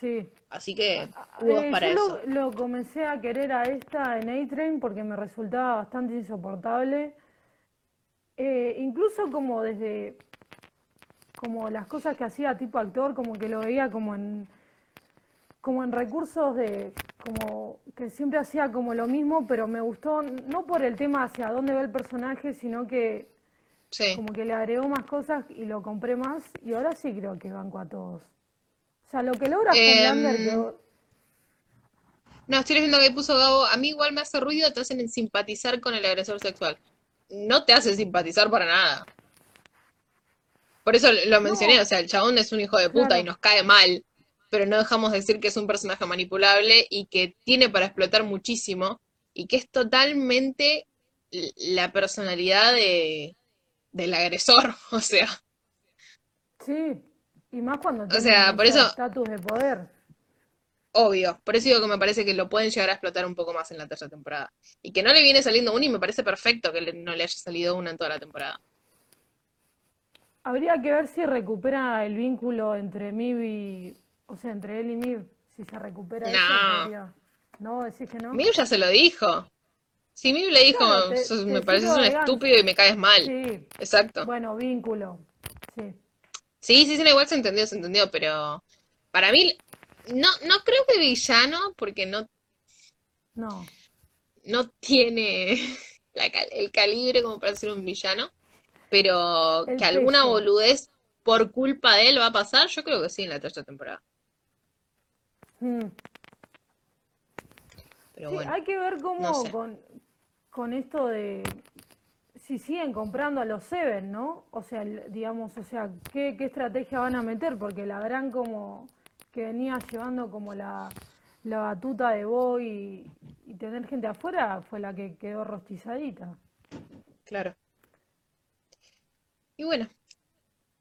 sí. Así que Eh, para yo eso. lo, lo comencé a querer a esta en A-Train porque me resultaba bastante insoportable. Eh, incluso como desde como las cosas que hacía tipo actor, como que lo veía como en como en recursos de como que siempre hacía como lo mismo, pero me gustó no por el tema hacia dónde va el personaje, sino que Sí. como que le agregó más cosas y lo compré más y ahora sí creo que banco a todos. O sea, lo que logra que No, estoy viendo que puso Gabo. A mí igual me hace ruido, te hacen simpatizar con el agresor sexual. No te hace simpatizar para nada. Por eso lo mencioné, No, o sea, el chabón es un hijo de puta y nos cae mal, pero no dejamos de decir que es un personaje manipulable y que tiene para explotar muchísimo y que es totalmente la personalidad de, del agresor, <laughs> o sea, Sí, y más cuando o sea, por eso, estatus de poder. obvio, por eso digo que me parece que lo pueden llegar a explotar un poco más en la tercera temporada. Y que no le viene saliendo una y me parece perfecto que no le haya salido una en toda la temporada. Habría que ver si recupera el vínculo entre Mib y, o sea, entre él y Mib, si se recupera eso, No, podría. ¿No? ¿Decís que no? Miu ya se lo dijo. Si Miu le dijo, Claro, te, "Sos- te me pareces un estúpido y me caes mal. Sí, Exacto. bueno, vínculo. Sí, Sí, sí, sí, igual se entendió, se entendió, pero para mí, no, no creo que villano, porque no, no. no tiene <laughs> la el calibre como para ser un villano, pero El que alguna boludez por culpa de él va a pasar, yo creo que sí en la tercera temporada. Mm. Pero Sí, bueno, hay que ver no cómo sé. con, con esto de si siguen comprando a los Seven, ¿no? O sea, digamos, o sea, ¿qué, qué estrategia van a meter? Porque la gran como que venía llevando como la, la batuta de Boy y, y tener gente afuera fue la que quedó rostizadita. Claro. Y bueno,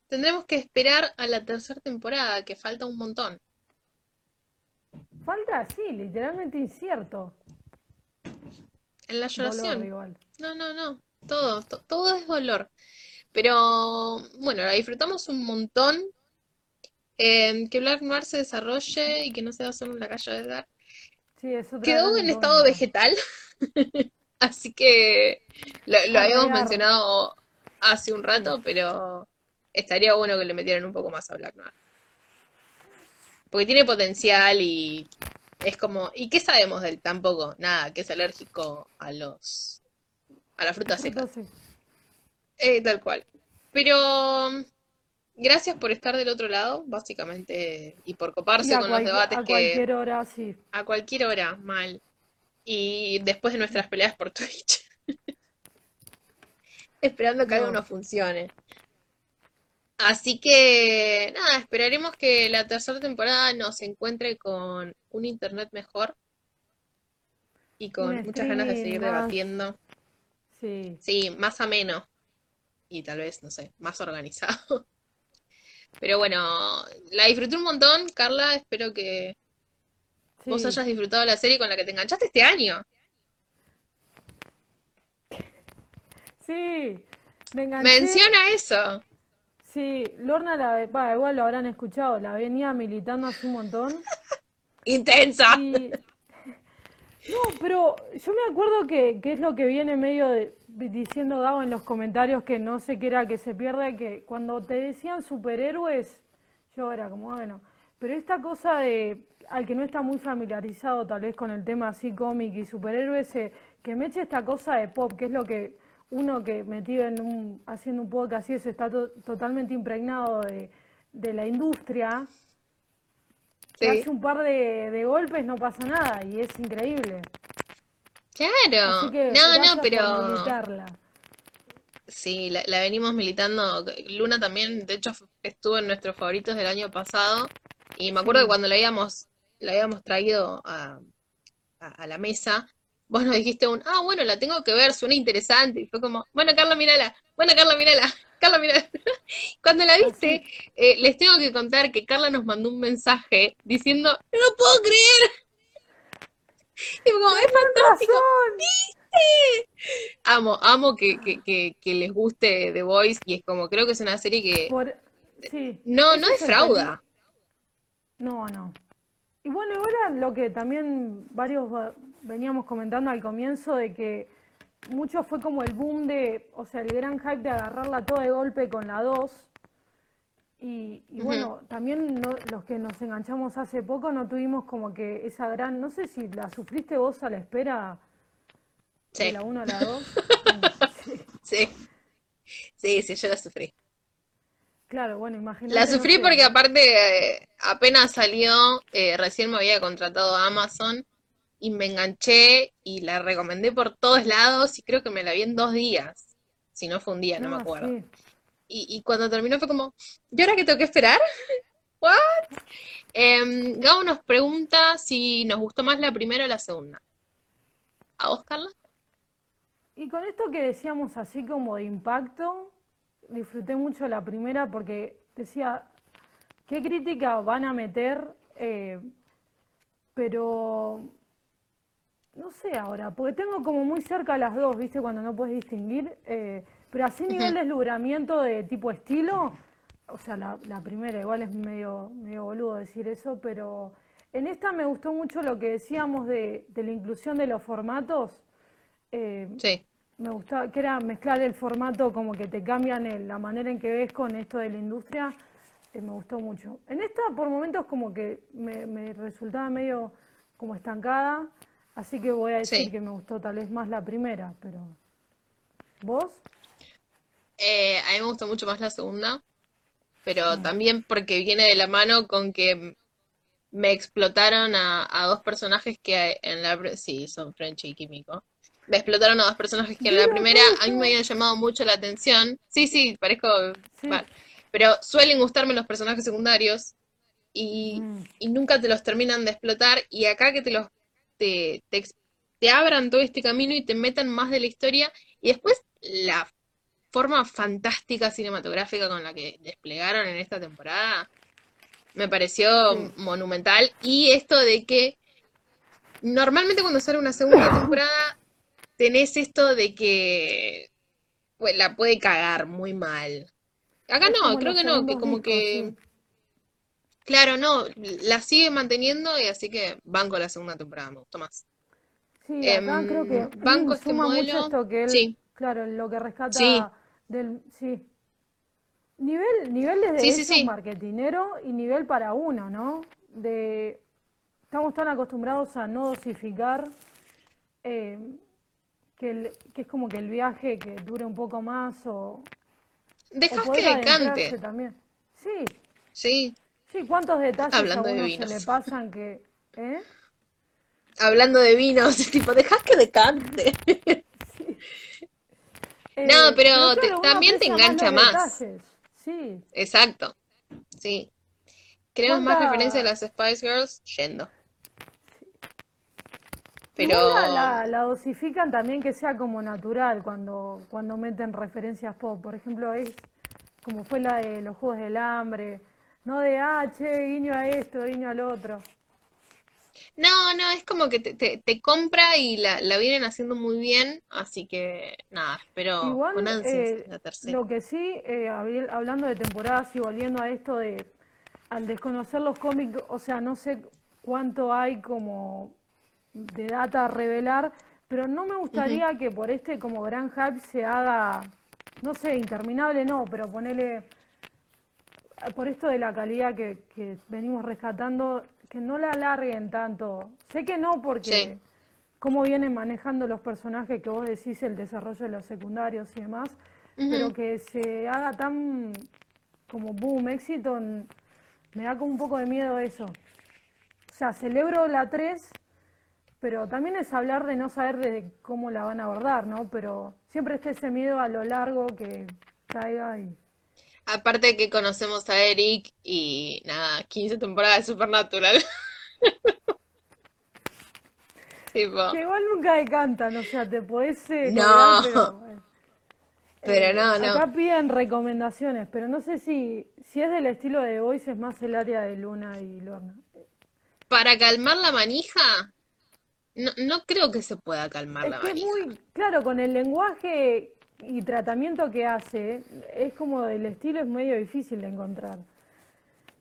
tendremos que esperar a la tercera temporada, que falta un montón. Falta, sí, literalmente incierto. En la Dolor lloración. igual. No, no, no. Todo, to- todo es dolor. Pero bueno, la disfrutamos un montón. Eh, que Black Noir se desarrolle y que no sea solo en la calle de Edgar. Sí, es otra Quedó en estado vegetal, <laughs> así que lo, lo habíamos mencionado hace un rato, pero estaría bueno que le metieran un poco más a Black Noir. Porque tiene potencial y es como. ¿Y qué sabemos de él? Tampoco, nada, que es alérgico a los a la fruta seca. Eh, tal cual. Pero mm, gracias por estar del otro lado, básicamente, y por coparse con los debates a que cualquier hora, sí. a cualquier hora, mal. Y después de nuestras peleas por Twitch, <laughs> esperando que algo No. no funcione. Así que, nada, esperaremos que la tercera temporada nos encuentre con un internet mejor y con muchas ganas de seguir más, debatiendo. sí. Sí, más ameno y tal vez, no sé, más organizado. <laughs> Pero bueno, la disfruté un montón, Carla. Espero que vos Sí, hayas disfrutado la serie con la que te enganchaste este año. sí, me enganché. Menciona eso. Sí, Lorna, la, va, igual lo habrán escuchado, la venía militando hace un montón. Intensa. Y, <laughs> no, pero yo me acuerdo que, que es lo que viene medio de- diciendo Gabo en los comentarios que no sé qué era que se pierde, que cuando te decían superhéroes, yo era como, bueno, pero esta cosa de, al que no está muy familiarizado tal vez con el tema así cómic y superhéroes, eh, que me eche esta cosa de pop, que es lo que uno que metido en un, haciendo un podcast y eso está to- totalmente impregnado de, de la industria, que hace un par de, de golpes no pasa nada y es increíble. Así Claro. que No, pero militarla. Sí, la, la venimos militando. Luna también, de hecho, estuvo en nuestros favoritos del año pasado. Y me acuerdo que cuando la habíamos, la habíamos traído a, a- a la mesa, vos nos dijiste un, ah, bueno, la tengo que ver, suena interesante. Y fue como, bueno, Carla, mírala, bueno, Carla, mírala, <laughs> Carla, mírala. <laughs> Cuando la viste, así. eh, les tengo que contar que Carla nos mandó un mensaje diciendo, no lo puedo creer. <laughs> Y fue como, es fantástico. razón. Amo, amo que, que, que, que les guste The Voice y es como, creo que es una serie que Por, sí, no, no defrauda. No, no. Y bueno, ahora lo que también varios va- veníamos comentando al comienzo de que mucho fue como el boom de, o sea, el gran hype de agarrarla todo de golpe con la 2. Y, bueno, también no- los que nos enganchamos hace poco no tuvimos como que esa gran, no sé si la sufriste vos a la espera de la 1 a la 2. Sí, <laughs> sí, sí, sí, yo la sufrí. claro, bueno, La imagínate, no sufrí sé, porque aparte eh, apenas salió, eh, recién me había contratado a Amazon y me enganché y la recomendé por todos lados y creo que me la vi en dos días, si no fue un día, no me no, acuerdo. sí. Y, y cuando terminó fue como, ¿y ahora qué tengo que esperar? <laughs> ¿What? Em, Gabo nos pregunta si nos gustó más la primera o la segunda. ¿A vos, Carla? Y con esto que decíamos así como de impacto, disfruté mucho la primera porque decía, ¿qué crítica van a meter? Eh, pero no sé ahora, porque tengo como muy cerca las dos, ¿viste? Cuando no puedes distinguir. eh, pero así nivel de deslumbramiento de tipo estilo, o sea, la, la primera igual es medio, medio boludo decir eso, pero en esta me gustó mucho lo que decíamos de, de la inclusión de los formatos. eh, Sí, me gustaba, que era mezclar el formato como que te cambian el- la manera en que ves con esto de la industria, eh, me gustó mucho. En esta por momentos como que me, me resultaba medio como estancada, así que voy a decir sí. que me gustó tal vez más la primera, pero ¿vos? Eh, a mí me gustó mucho más la segunda, pero también porque viene de la mano con que me explotaron a, a dos personajes que en la... Sí, son Frenchy y Químico. Me explotaron a dos personajes que en la primera a mí me habían llamado mucho la atención. Sí, sí, parezco... Sí. Pero suelen gustarme los personajes secundarios y, Mm. y nunca te los terminan de explotar y acá que te los te, te, ex- te abran todo este camino y te metan más de la historia y después la forma fantástica cinematográfica con la que desplegaron en esta temporada me pareció Sí. monumental y esto de que normalmente cuando sale una segunda <coughs> temporada tenés esto de que pues, la puede cagar muy mal. Acá Es no, creo que no, que como que. Claro, no, la sigue manteniendo y así que banco la segunda temporada, me gustó más. Sí, acá creo que Em, banco este suma mucho modelo, esto que él, sí, claro, lo que sí, rescata del, sí, nivel, nivel desde sí, sí, sí, marketinero y nivel para uno, ¿no? De, estamos tan acostumbrados a no dosificar, eh, que, el- que es como que el viaje que dure un poco más o, o Dejás que decante, también. Sí, sí, sí, cuántos detalles a de se le pasan que, ¿eh? hablando de vinos, <laughs> tipo, dejás que decante. Sí. No, Eh, pero te- también te más engancha más. Sí. exacto, sí. Queremos más referencias a ¿Cuánta? las Spice Girls, yendo. Pero la, la dosifican también que sea como natural cuando, cuando meten referencias pop. Por ejemplo, es como fue la de los Juegos del Hambre. No de, ah, che, guiño a esto, guiño al otro. no, no, es como que te, te, te compra y la, la vienen haciendo muy bien, así que nada, espero Igual, con ansias eh, la tercera. lo que sí, eh, habl- hablando de temporadas y volviendo a esto de, al desconocer los cómics, o sea, no sé cuánto hay como de data a revelar, pero no me gustaría que por este como gran hype se haga, no sé, interminable no, pero ponele, por esto de la calidad que, que venimos rescatando, que no la alarguen tanto. Sé que no Sí, porque cómo vienen manejando los personajes que vos decís, el desarrollo de los secundarios y demás, pero que se haga tan como boom, éxito, me da como un poco de miedo eso. O sea, celebro la 3 pero también es hablar de no saber de cómo la van a abordar, ¿no? Pero siempre está ese miedo a lo largo que caiga y... Aparte que conocemos a Eric y nada, 15 temporadas de Supernatural. <laughs> Tipo, Que igual nunca decantan, o sea, te podés eh, no, pero... eh, pero eh, no, no. acá piden recomendaciones, pero no sé si, si es del estilo de Voice, es más el área de Luna y Lorna. Para calmar la manija, no, no creo que se pueda calmar Es la que es muy, claro, con el lenguaje y tratamiento que hace, es como del estilo, es medio difícil de encontrar.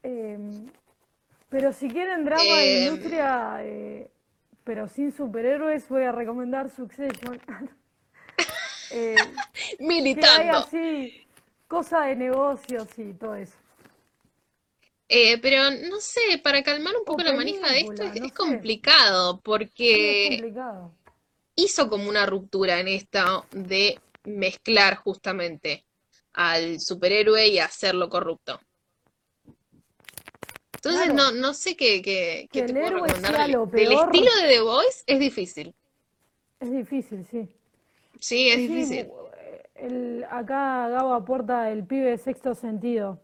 Eh, pero si quieren drama de Eh, industria, eh, pero sin superhéroes, voy a recomendar Succession. <laughs> Eh, que hay militando. así, cosa de negocios y todo eso. Eh, pero no sé, para calmar un O poco la manija de esto es, no es sé. complicado, Sí, es porque complicado. hizo como una ruptura en esta de mezclar justamente al superhéroe y hacerlo corrupto. Entonces Claro, no, no sé qué, qué, qué te puedo recomendar del, estilo de The Voice es difícil. es difícil, sí. Sí, es Sí, difícil. el, acá Gabo aporta el pibe sexto sentido.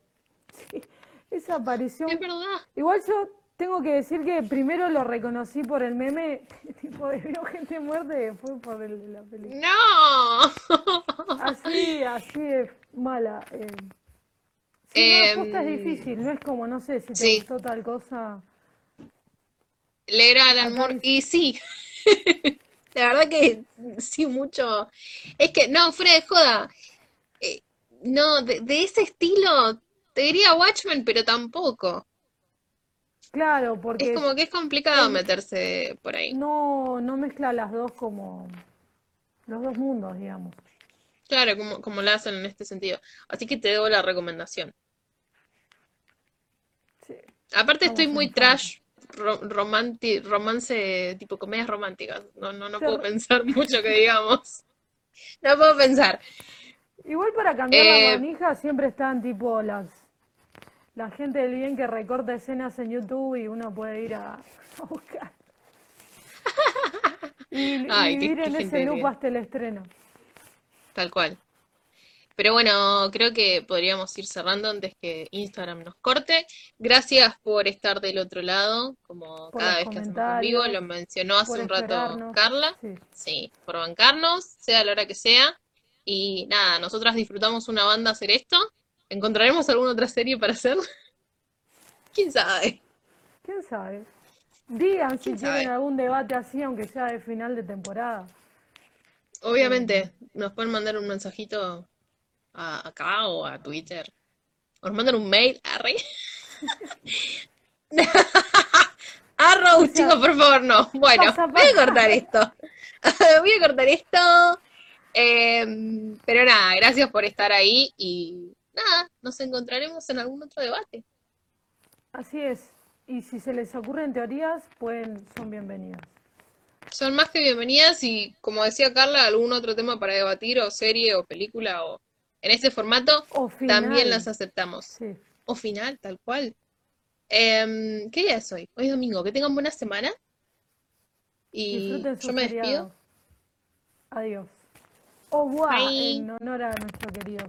<laughs> Sí, esa Es aparición. verdad. Igual yo tengo que decir que primero lo reconocí por el meme, <laughs> tipo de veo gente muerta y después por el- la película. No. <laughs> Así, así de mala. Eh. Sí, no, posta es Em, difícil, no es como, no sé, si te sí, gustó tal cosa. leer a Alan Acá Moore. dice, Y sí, <laughs> la verdad que sí, mucho. Es que, no, fuera de joda. eh, no, de, de ese estilo, te diría Watchmen, pero tampoco. Claro, Es porque como que es complicado meterse por ahí. no, no mezcla las dos como los dos mundos, digamos. Claro, como, como lo hacen en este sentido. Así que te debo la recomendación. Sí, Aparte estoy muy trash, ro- romanti- romance, tipo comedias románticas. No, no, no puedo pensar <laughs> mucho que digamos. No puedo pensar. Igual para cambiar la Eh, manija siempre están tipo las la gente del bien que recorta escenas en YouTube y uno puede ir a, a buscar <laughs> y, ay, vivir qué en ese loop hasta el estreno. Tal cual. Pero bueno, creo que podríamos ir cerrando antes que Instagram nos corte. Gracias por estar del otro lado, como Por cada vez que hacemos en vivo, lo mencionó hace un rato. Carla. Sí, Sí, por bancarnos, sea la hora que sea. Y nada, nosotras disfrutamos una banda hacer esto. ¿Encontraremos alguna otra serie para hacer? <laughs> ¿Quién sabe? quién sabe. Digan si ¿Quién quieren sabe? algún debate así, aunque sea de final de temporada. Obviamente, nos pueden mandar un mensajito a- acá o a Twitter. O nos mandan un mail, arre. <laughs> Arrow, o chicos, por favor, no. Bueno, pasa, voy a cortar esto. <laughs> Voy a cortar esto. Pero nada, gracias por estar ahí y nada, nos encontraremos en algún otro debate. Así es. Y si se les ocurren teorías, pueden, son bienvenidas. Son más que bienvenidas y como decía Carla, algún otro tema para debatir o serie o película o en este formato O también las aceptamos. sí. O final, tal cual. Em, ¿qué día es hoy? Hoy es domingo. Que tengan buena semana y yo me despido. feriado. Adiós. Au revoir Bye. en honor a nuestro querido.